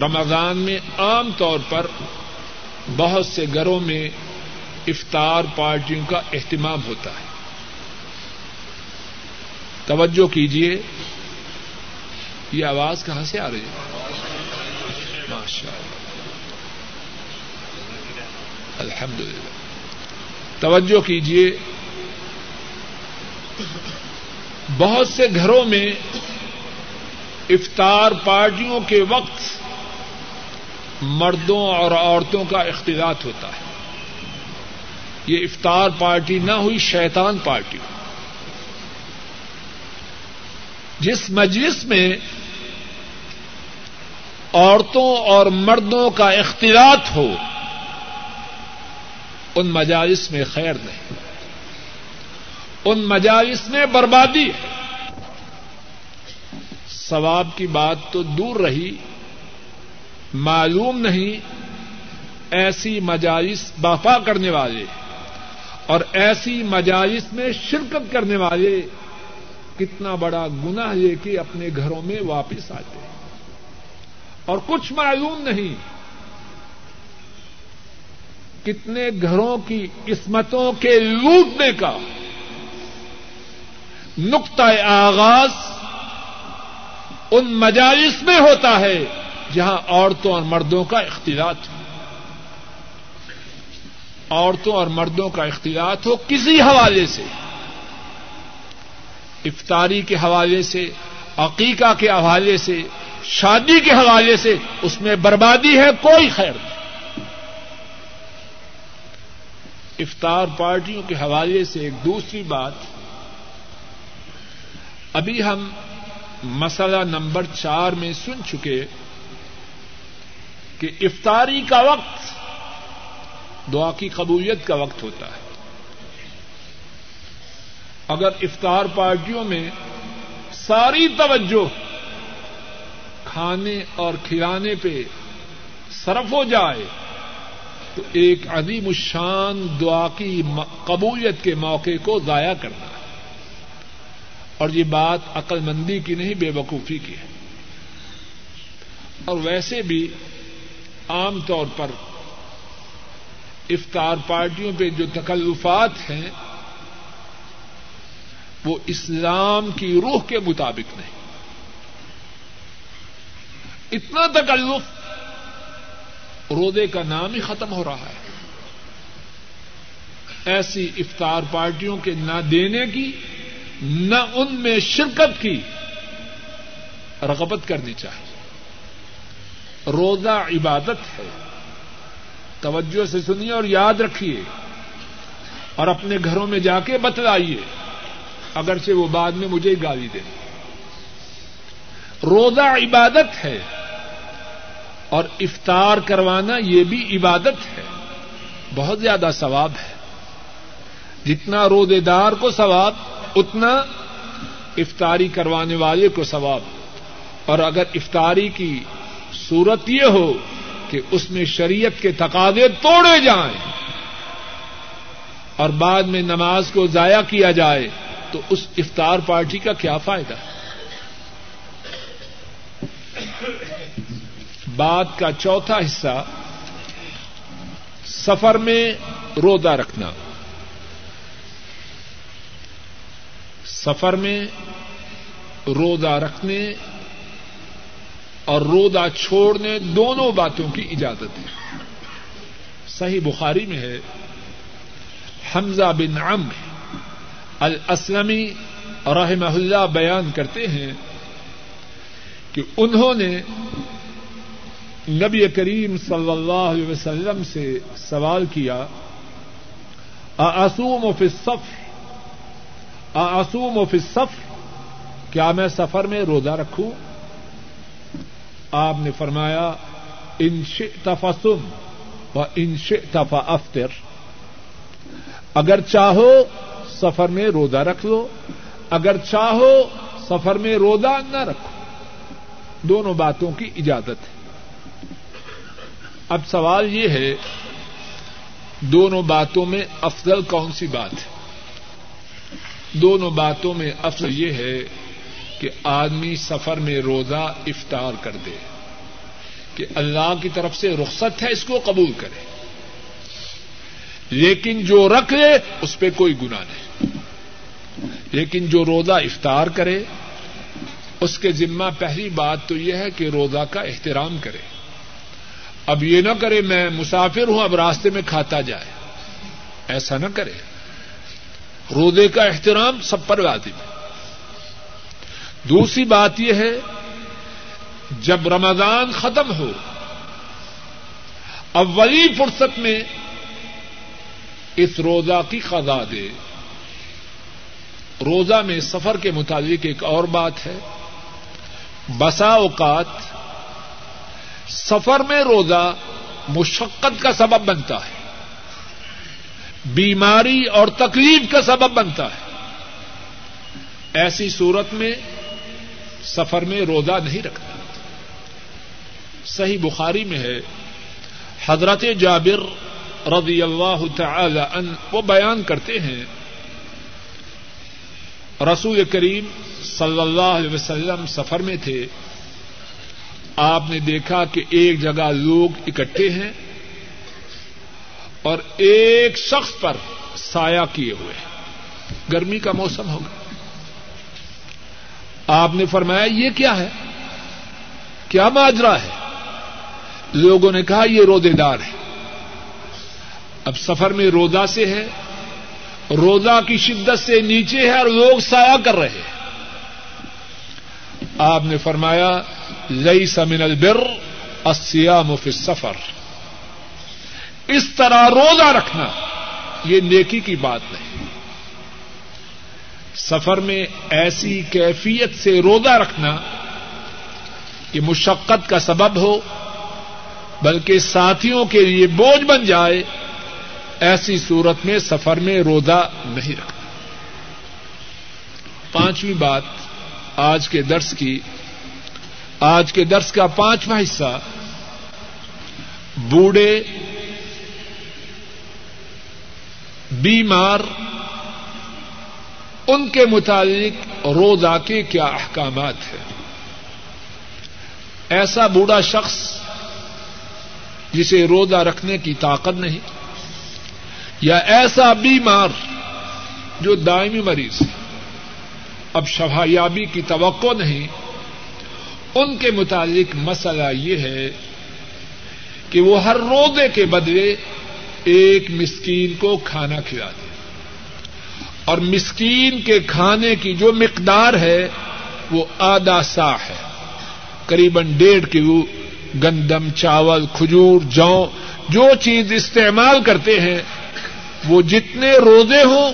رمضان میں عام طور پر بہت سے گھروں میں افطار پارٹیوں کا اہتمام ہوتا ہے۔ توجہ کیجیے یہ آواز کہاں سے آ رہی ہے؟ ماشاء اللہ الحمد للہ توجہ کیجیے بہت سے گھروں میں افطار پارٹیوں کے وقت مردوں اور عورتوں کا اختلاط ہوتا ہے۔ یہ افطار پارٹی نہ ہوئی، شیطان پارٹی۔ جس مجلس میں عورتوں اور مردوں کا اختلاط ہو، ان مجالس میں خیر نہیں۔ ان مجالس میں بربادی ہے۔ ثواب کی بات تو دور رہی۔ معلوم نہیں ایسی مجالس باپا کرنے والے اور ایسی مجالس میں شرکت کرنے والے کتنا بڑا گنا یہ کہ اپنے گھروں میں واپس آتے ہیں۔ اور کچھ معلوم نہیں کتنے گھروں کی قسمتوں کے لوٹنے کا نقطۂ آغاز ان مجالس میں ہوتا ہے۔ جہاں عورتوں اور مردوں کا اختلاط ہو۔ عورتوں اور مردوں کا اختلاط ہو کسی حوالے سے۔ افطاری کے حوالے سے، عقیقہ کے حوالے سے، شادی کے حوالے سے اس میں بربادی ہے، کوئی خیر نہیں۔ افطار پارٹیوں کے حوالے سے ایک دوسری بات۔ ابھی ہم مسئلہ نمبر چار میں سن چکے کہ افطاری کا وقت دعا کی قبولیت کا وقت ہوتا ہے۔ اگر افطار پارٹیوں میں ساری توجہ کھانے اور کھلانے پہ صرف ہو جائے، تو ایک عظیم الشان دعا کی قبولیت کے موقع کو ضائع کرنا ہے۔ اور یہ بات عقل مندی کی نہیں، بے وقوفی کی ہے۔ اور ویسے بھی عام طور پر افطار پارٹیوں پہ جو تکلفات ہیں، وہ اسلام کی روح کے مطابق نہیں۔ اتنا تکلف رودے کا نام ہی ختم ہو رہا ہے۔ ایسی افطار پارٹیوں کے نہ دینے کی، نہ ان میں شرکت کی رغبت کرنی چاہیے۔ روزہ عبادت ہے۔ توجہ سے سنیے اور یاد رکھیے۔ اور اپنے گھروں میں جا کے بتلائیے۔ اگرچہ وہ بعد میں مجھے گالی دیں روزہ عبادت ہے۔ اور افطار کروانا یہ بھی عبادت ہے۔ بہت زیادہ ثواب ہے۔ جتنا روزے دار کو ثواب، اتنا افطاری کروانے والے کو ثواب۔ اور اگر افطاری کی صورت یہ ہو کہ اس میں شریعت کے تقاضے توڑے جائیں اور بعد میں نماز کو ضائع کیا جائے تو اس افطار پارٹی کا کیا فائدہ؟ بات کا چوتھا حصہ، سفر میں روزہ رکھنا۔ سفر میں روزہ رکھنے اور روزہ چھوڑنے دونوں باتوں کی اجازت ہے۔ صحیح بخاری میں ہے، حمزہ بن ام الاسلمی رحمہ اللہ بیان کرتے ہیں کہ انہوں نے نبی کریم صلی اللہ علیہ وسلم سے سوال کیا آسوم فی الصف آسوم و فصف کیا میں سفر میں روزہ رکھوں؟ آپ نے فرمایا انش تفسم و انش تفا افطر اگر چاہو سفر میں روزہ رکھ لو، اگر چاہو سفر میں روزہ نہ رکھو، دونوں باتوں کی اجازت ہے۔ اب سوال یہ ہے، دونوں باتوں میں افضل کون سی بات ہے؟ دونوں باتوں میں افضل یہ ہے کہ آدمی سفر میں روزہ افطار کر دے، کہ اللہ کی طرف سے رخصت ہے، اس کو قبول کرے۔ لیکن جو رکھ لے، اس پہ کوئی گنا نہیں۔ لیکن جو روزہ افطار کرے، اس کے ذمہ پہلی بات تو یہ ہے کہ روزہ کا احترام کرے۔ اب یہ نہ کرے میں مسافر ہوں، اب راستے میں کھاتا جائے۔ ایسا نہ کرے۔ روزے کا احترام سب پر واجب ہے۔ دوسری بات یہ ہے، جب رمضان ختم ہو، اولی فرصت میں اس روزہ کی خزا دے۔ روزہ میں سفر کے متعلق ایک اور بات ہے، بسا اوقات سفر میں روزہ مشقت کا سبب بنتا ہے، بیماری اور تکلیف کا سبب بنتا ہے۔ ایسی صورت میں سفر میں روزہ نہیں رکھتا۔ صحیح بخاری میں ہے، حضرت جابر رضی اللہ تعالی ان وہ بیان کرتے ہیں، رسول کریم صلی اللہ علیہ وسلم سفر میں تھے۔ آپ نے دیکھا کہ ایک جگہ لوگ اکٹھے ہیں اور ایک شخص پر سایہ کیے ہوئے گرمی کا موسم ہوگا۔ آپ نے فرمایا یہ کیا ہے؟ کیا ماجرا ہے؟ لوگوں نے کہا یہ رودے دار ہے اب سفر میں روزہ سے ہے، روزہ کی شدت سے نیچے ہے اور لوگ سایہ کر رہے ہیں۔ آپ نے فرمایا لئی سمن البر اسیام فی سفر اس طرح روزہ رکھنا یہ نیکی کی بات نہیں۔ سفر میں ایسی کیفیت سے روزہ رکھنا کہ مشقت کا سبب ہو، بلکہ ساتھیوں کے لیے بوجھ بن جائے، ایسی صورت میں سفر میں روزہ نہیں رکھنا۔ پانچویں بات آج کے درس کی، آج کے درس کا پانچواں حصہ بوڑھے، بیمار ان کے متعلق روزہ کے کیا احکامات ہیں؟ ایسا بوڑھا شخص جسے روزہ رکھنے کی طاقت نہیں، یا ایسا بیمار جو دائمی مریض اب شفایابی کی توقع نہیں، ان کے متعلق مسئلہ یہ ہے کہ وہ ہر روزے کے بدلے ایک مسکین کو کھانا کھلا دے اور مسکین کے کھانے کی جو مقدار ہے، وہ آدھا سا ہے۔ قریب ڈیڑھ کلو گندم، چاول، کھجور جو جو چیز استعمال کرتے ہیں، وہ جتنے روزے ہوں،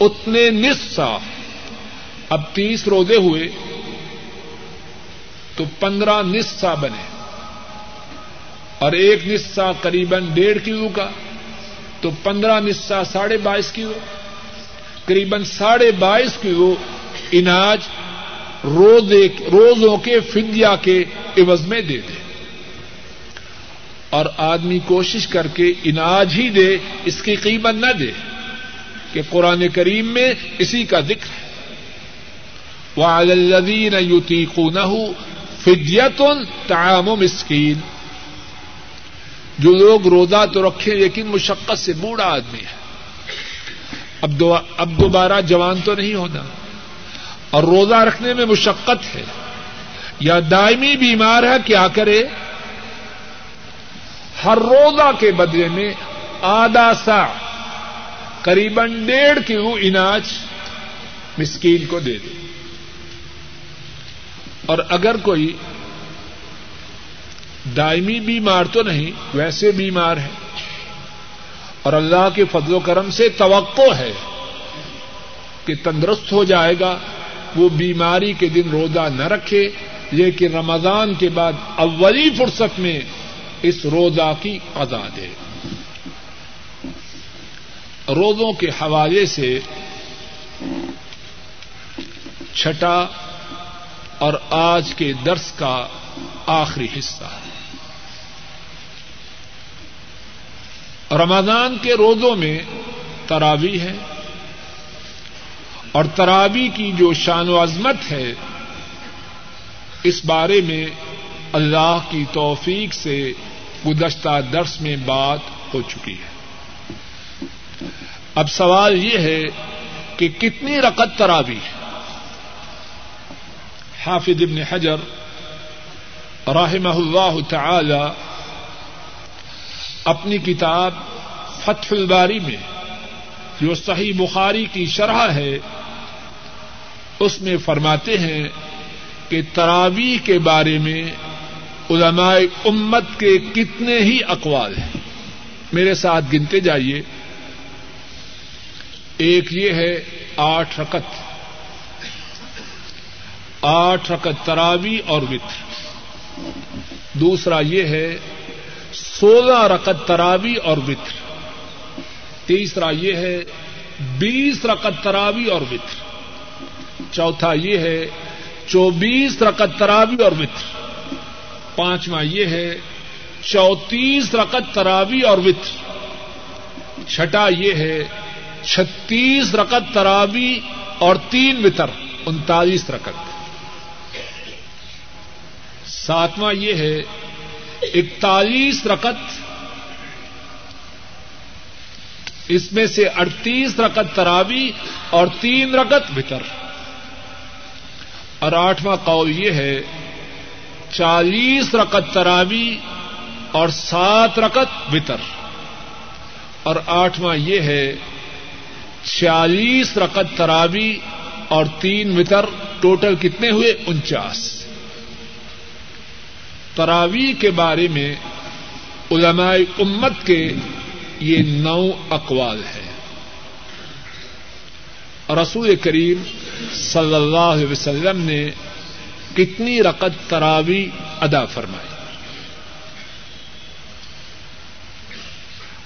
اتنے نصف اب تیس روزے ہوئے، تو پندرہ نصف بنے۔ اور ایک نصا قریب ڈیڑھ کلو کا، تو پندرہ نصا ساڑھے بائیس کلو۔ قریب ساڑھے بائیس کلو اناج روزوں کے فدیا کے عوض میں دے دے۔ اور آدمی کوشش کر کے اناج ہی دے، اس کی قیمت نہ دے، کہ قرآن کریم میں اسی کا ذکر ہے۔ وہ یوتی کو نہ فدیتن تعام مسکین جو لوگ روزہ تو رکھے لیکن مشقت سے بوڑھا آدمی ہے۔ اب اب دوبارہ جوان تو نہیں ہونا۔ اور روزہ رکھنے میں مشقت ہے۔ یا دائمی بیمار ہے، کیا کرے؟ ہر روزہ کے بدلے میں آدھا سا قریب ڈیڑھ کلو اناج مسکین کو دے دے۔ اور اگر کوئی دائمی بیمار تو نہیں، ویسے بیمار ہے۔ اور اللہ کے فضل و کرم سے توقع ہے کہ تندرست ہو جائے گا، وہ بیماری کے دن روزہ نہ رکھے، لیکن رمضان کے بعد اولی فرصت میں اس روزہ کی ادا دے۔ روزوں کے حوالے سے چھٹا اور آج کے درس کا آخری حصہ۔ ہے رمضان کے روزوں میں تراوی ہے اور تراوی کی جو شان و عظمت ہے، اس بارے میں اللہ کی توفیق سے گزشتہ درس میں بات ہو چکی ہے۔ اب سوال یہ ہے کہ کتنی رقط تراوی ہے حافظ ابن حجر رحمہ اللہ تعالی اپنی کتاب فتح الباری میں، جو صحیح بخاری کی شرح ہے، اس میں فرماتے ہیں کہ تراوی کے بارے میں علماء امت کے کتنے ہی اقوال ہیں۔ میرے ساتھ گنتے جائیے۔ ایک یہ ہے آٹھ رکت۔ آٹھ رکت تراوی اور وطر دوسرا یہ ہے سولہ رکت تراوی اور وطر تیسرا یہ ہے، بیس رکت تراوی اور وطر چوتھا یہ ہے، چوبیس رکت تراوی اور وطر پانچواں یہ ہے، چوتیس رکت تراوی اور وطر چھٹا یہ ہے، چھتیس رکت تراوی اور تین وطر انتالیس رکت ساتواں یہ ہے اکتالیس رکت اس میں سے اڑتیس رکت تراوی اور تین رکت وطر اور آٹھواں قول یہ ہے، چالیس رکت تراوی اور سات رکت وطر اور آٹھواں یہ ہے، چھیالیس رکت تراوی اور تین وطر، ٹوٹل کتنے ہوئے؟ انچاس تراوی کے بارے میں علماء امت کے یہ نو اقوال ہے رسول کریم صلی اللہ علیہ وسلم نے کتنی رقط تراوی ادا فرمائی۔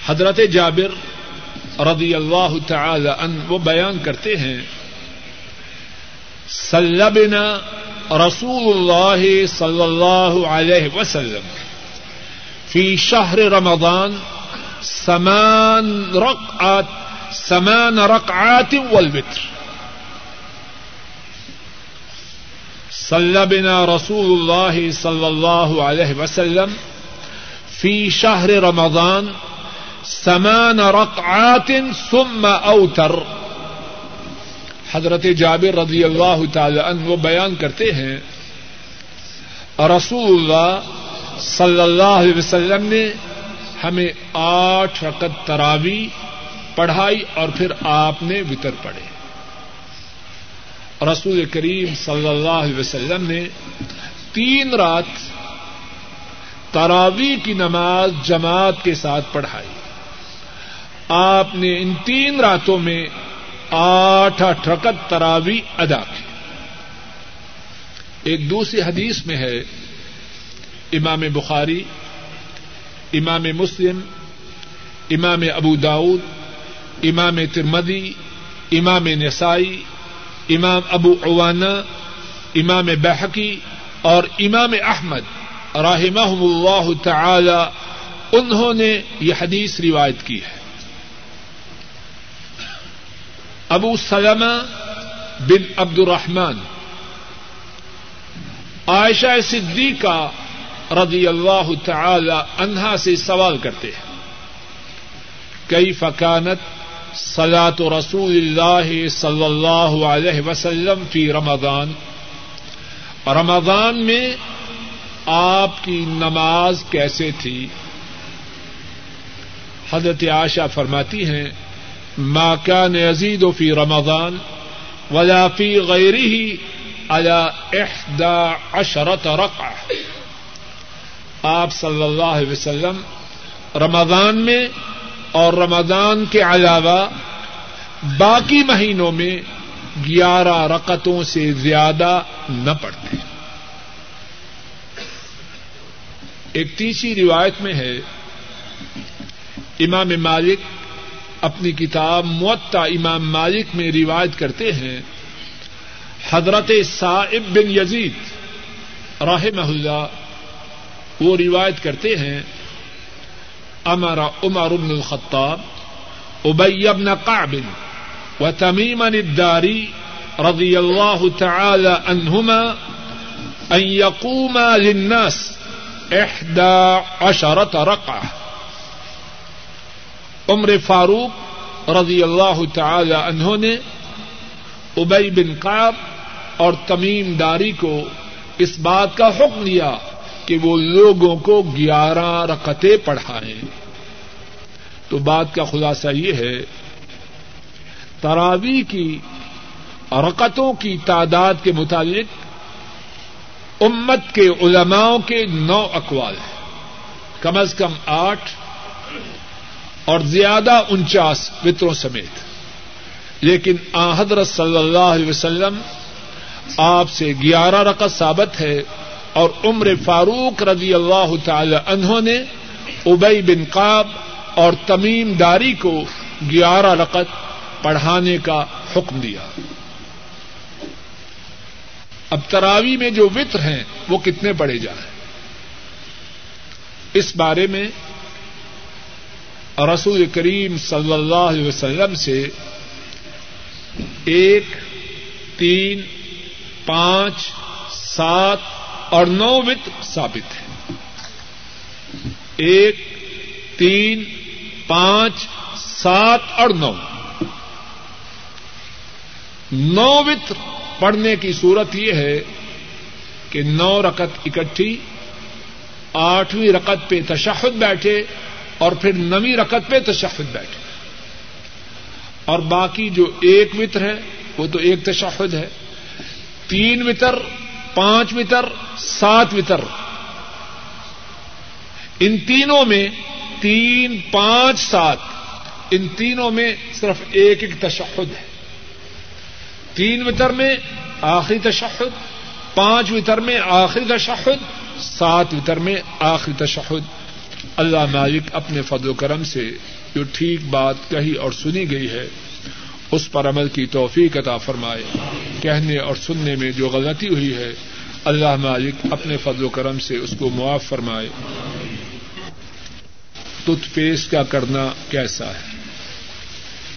حضرت جابر رضی اللہ تعالی عنہ وہ بیان کرتے ہیں، سلبنا رسول اللہ صلی اللہ علیہ وسلم فی شہر رمضان سمان رقعات سمان رقعات والوتر۔ سلبنا رسول اللہ صلی اللہ علیہ وسلم فی شہر رمضان سمان رقعات ثم اوتر۔ حضرت جابر رضی اللہ تعالی عنہ وہ بیان کرتے ہیں، رسول اللہ صلی اللہ علیہ وسلم نے ہمیں آٹھ رقط تراوی پڑھائی اور پھر آپ نے وطر پڑھے۔ رسول کریم صلی اللہ علیہ وسلم نے تین رات تراوی کی نماز جماعت کے ساتھ پڑھائی۔ آپ نے ان تین راتوں میں آٹھ آٹھ رکت تراوی ادا کی۔ ایک دوسری حدیث میں ہے، امام بخاری، امام مسلم، امام ابو داود، امام ترمدی امام نسائی، امام ابو اوانا امام بحقی اور امام احمد راہمہ اللہ تعالی، انہوں نے یہ حدیث روایت کی ہے۔ ابو سلمہ بن عبد الرحمان عائشہ صدیقہ رضی اللہ تعالی عنہا سے سوال کرتے ہیں۔ کئی فکانت سلاط رسول اللہ صلی اللہ علیہ وسلم فی رمضان؟ رمضان میں آپ کی نماز کیسے تھی؟ حضرت عائشہ فرماتی ہیں ما كان يزيد في رمضان ولا في غيره على احدى عشرة رقعة. آپ صلی اللہ علیہ وسلم رمضان میں اور رمضان کے علاوہ باقی مہینوں میں گیارہ رقطوں سے زیادہ نہ پڑتے ایک تیسری روایت میں ہے، امام مالک اپنی کتاب معطا امام مالک میں روایت کرتے ہیں۔ حضرت صاحب بن یزید راہ اللہ وہ روایت کرتے ہیں۔ امر عمر بن الخطاب، ابی بن قعب و تمیم الداری رضی اللہ تعالی عنہما ان يقوم للناس احدى عشرة رقعه عمر فاروق رضی اللہ تعالی انہوں نے ابئی بن قاب اور تمیم داری کو اس بات کا حکم دیا کہ وہ لوگوں کو گیارہ رکتیں پڑھائیں۔ تو بات کا خلاصہ یہ ہے تراوی کی رکتوں کی تعداد کے مطابق امت کے علماؤں کے نو اقوال ہیں۔ کم از کم آٹھ اور زیادہ انچاس وطروں سمیت۔ لیکن آ، حضرت صلی اللہ علیہ وسلم، آپ سے گیارہ رقط ثابت ہے اور عمر فاروق رضی اللہ تعالی انہوں نے ابئی بن قاب اور تمیم داری کو گیارہ رقط پڑھانے کا حکم دیا۔ اب تراوی میں جو وطر ہیں، وہ کتنے پڑے جائیں اس بارے میں رسول کریم صلی اللہ علیہ وسلم سے ایک، تین، پانچ، سات اور نو وت ثابت ہے ایک، تین، پانچ، سات اور نو۔ نو وطر پڑھنے کی صورت یہ ہے کہ نو رقط اکٹھی، آٹھویں رقط پہ تشہد بیٹھے اور پھر نویں رقط پہ تشہد بیٹھے۔ اور باقی جو ایک وطر ہے، وہ تو ایک تشہد ہے۔ تین وطر پانچ وطر سات وطر ان تینوں میں تین، پانچ، سات، ان تینوں میں صرف ایک ایک تشہد ہے۔ تین وطر میں آخری تشہد، پانچ وطر میں آخری تشہد، سات وطر میں آخری تشہد۔ اللہ مالک اپنے فضل و کرم سے جو ٹھیک بات کہی اور سنی گئی ہے، اس پر عمل کی توفیق عطا فرمائے۔ کہنے اور سننے میں جو غلطی ہوئی ہے، اللہ مالک اپنے فضل و کرم سے اس کو معاف فرمائے۔ ٹوتھ پیسٹ کا کرنا کیسا ہے؟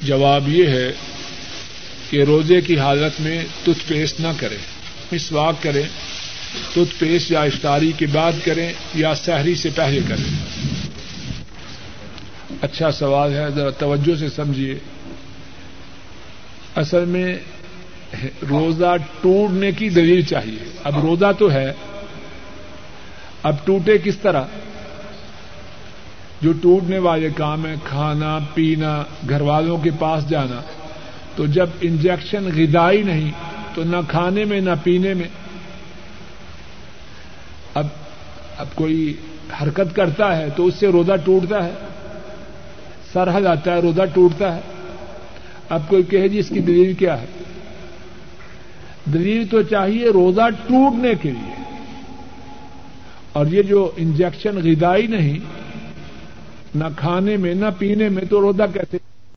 جواب یہ ہے کہ روزے کی حالت میں ٹوتھ پیسٹ نہ کریں۔ مسواک کریں ٹوتھ پیسٹ یا افطاری کے بعد کریں یا سحری سے پہلے کریں۔ اچھا سوال ہے، ذرا توجہ سے سمجھیے۔ اصل میں روزہ ٹوٹنے کی دلیل چاہیے۔ اب روزہ تو ہے۔ اب ٹوٹے کس طرح؟ جو ٹوٹنے والے کام ہیں، کھانا، پینا، گھر والوں کے پاس جانا۔ تو جب انجیکشن غذائی نہیں، تو نہ کھانے میں، نہ پینے میں۔ اب اب کوئی حرکت کرتا ہے تو اس سے روزہ ٹوٹتا ہے۔ سرحد آتا ہے، روزہ ٹوٹتا ہے۔ اب کوئی کہے جی اس کی دلیل کیا ہے؟ دلیل تو چاہیے روزہ ٹوٹنے کے لیے۔ اور یہ جو انجیکشن غذائی نہیں، نہ کھانے میں، نہ پینے میں تو روزہ کیسے؟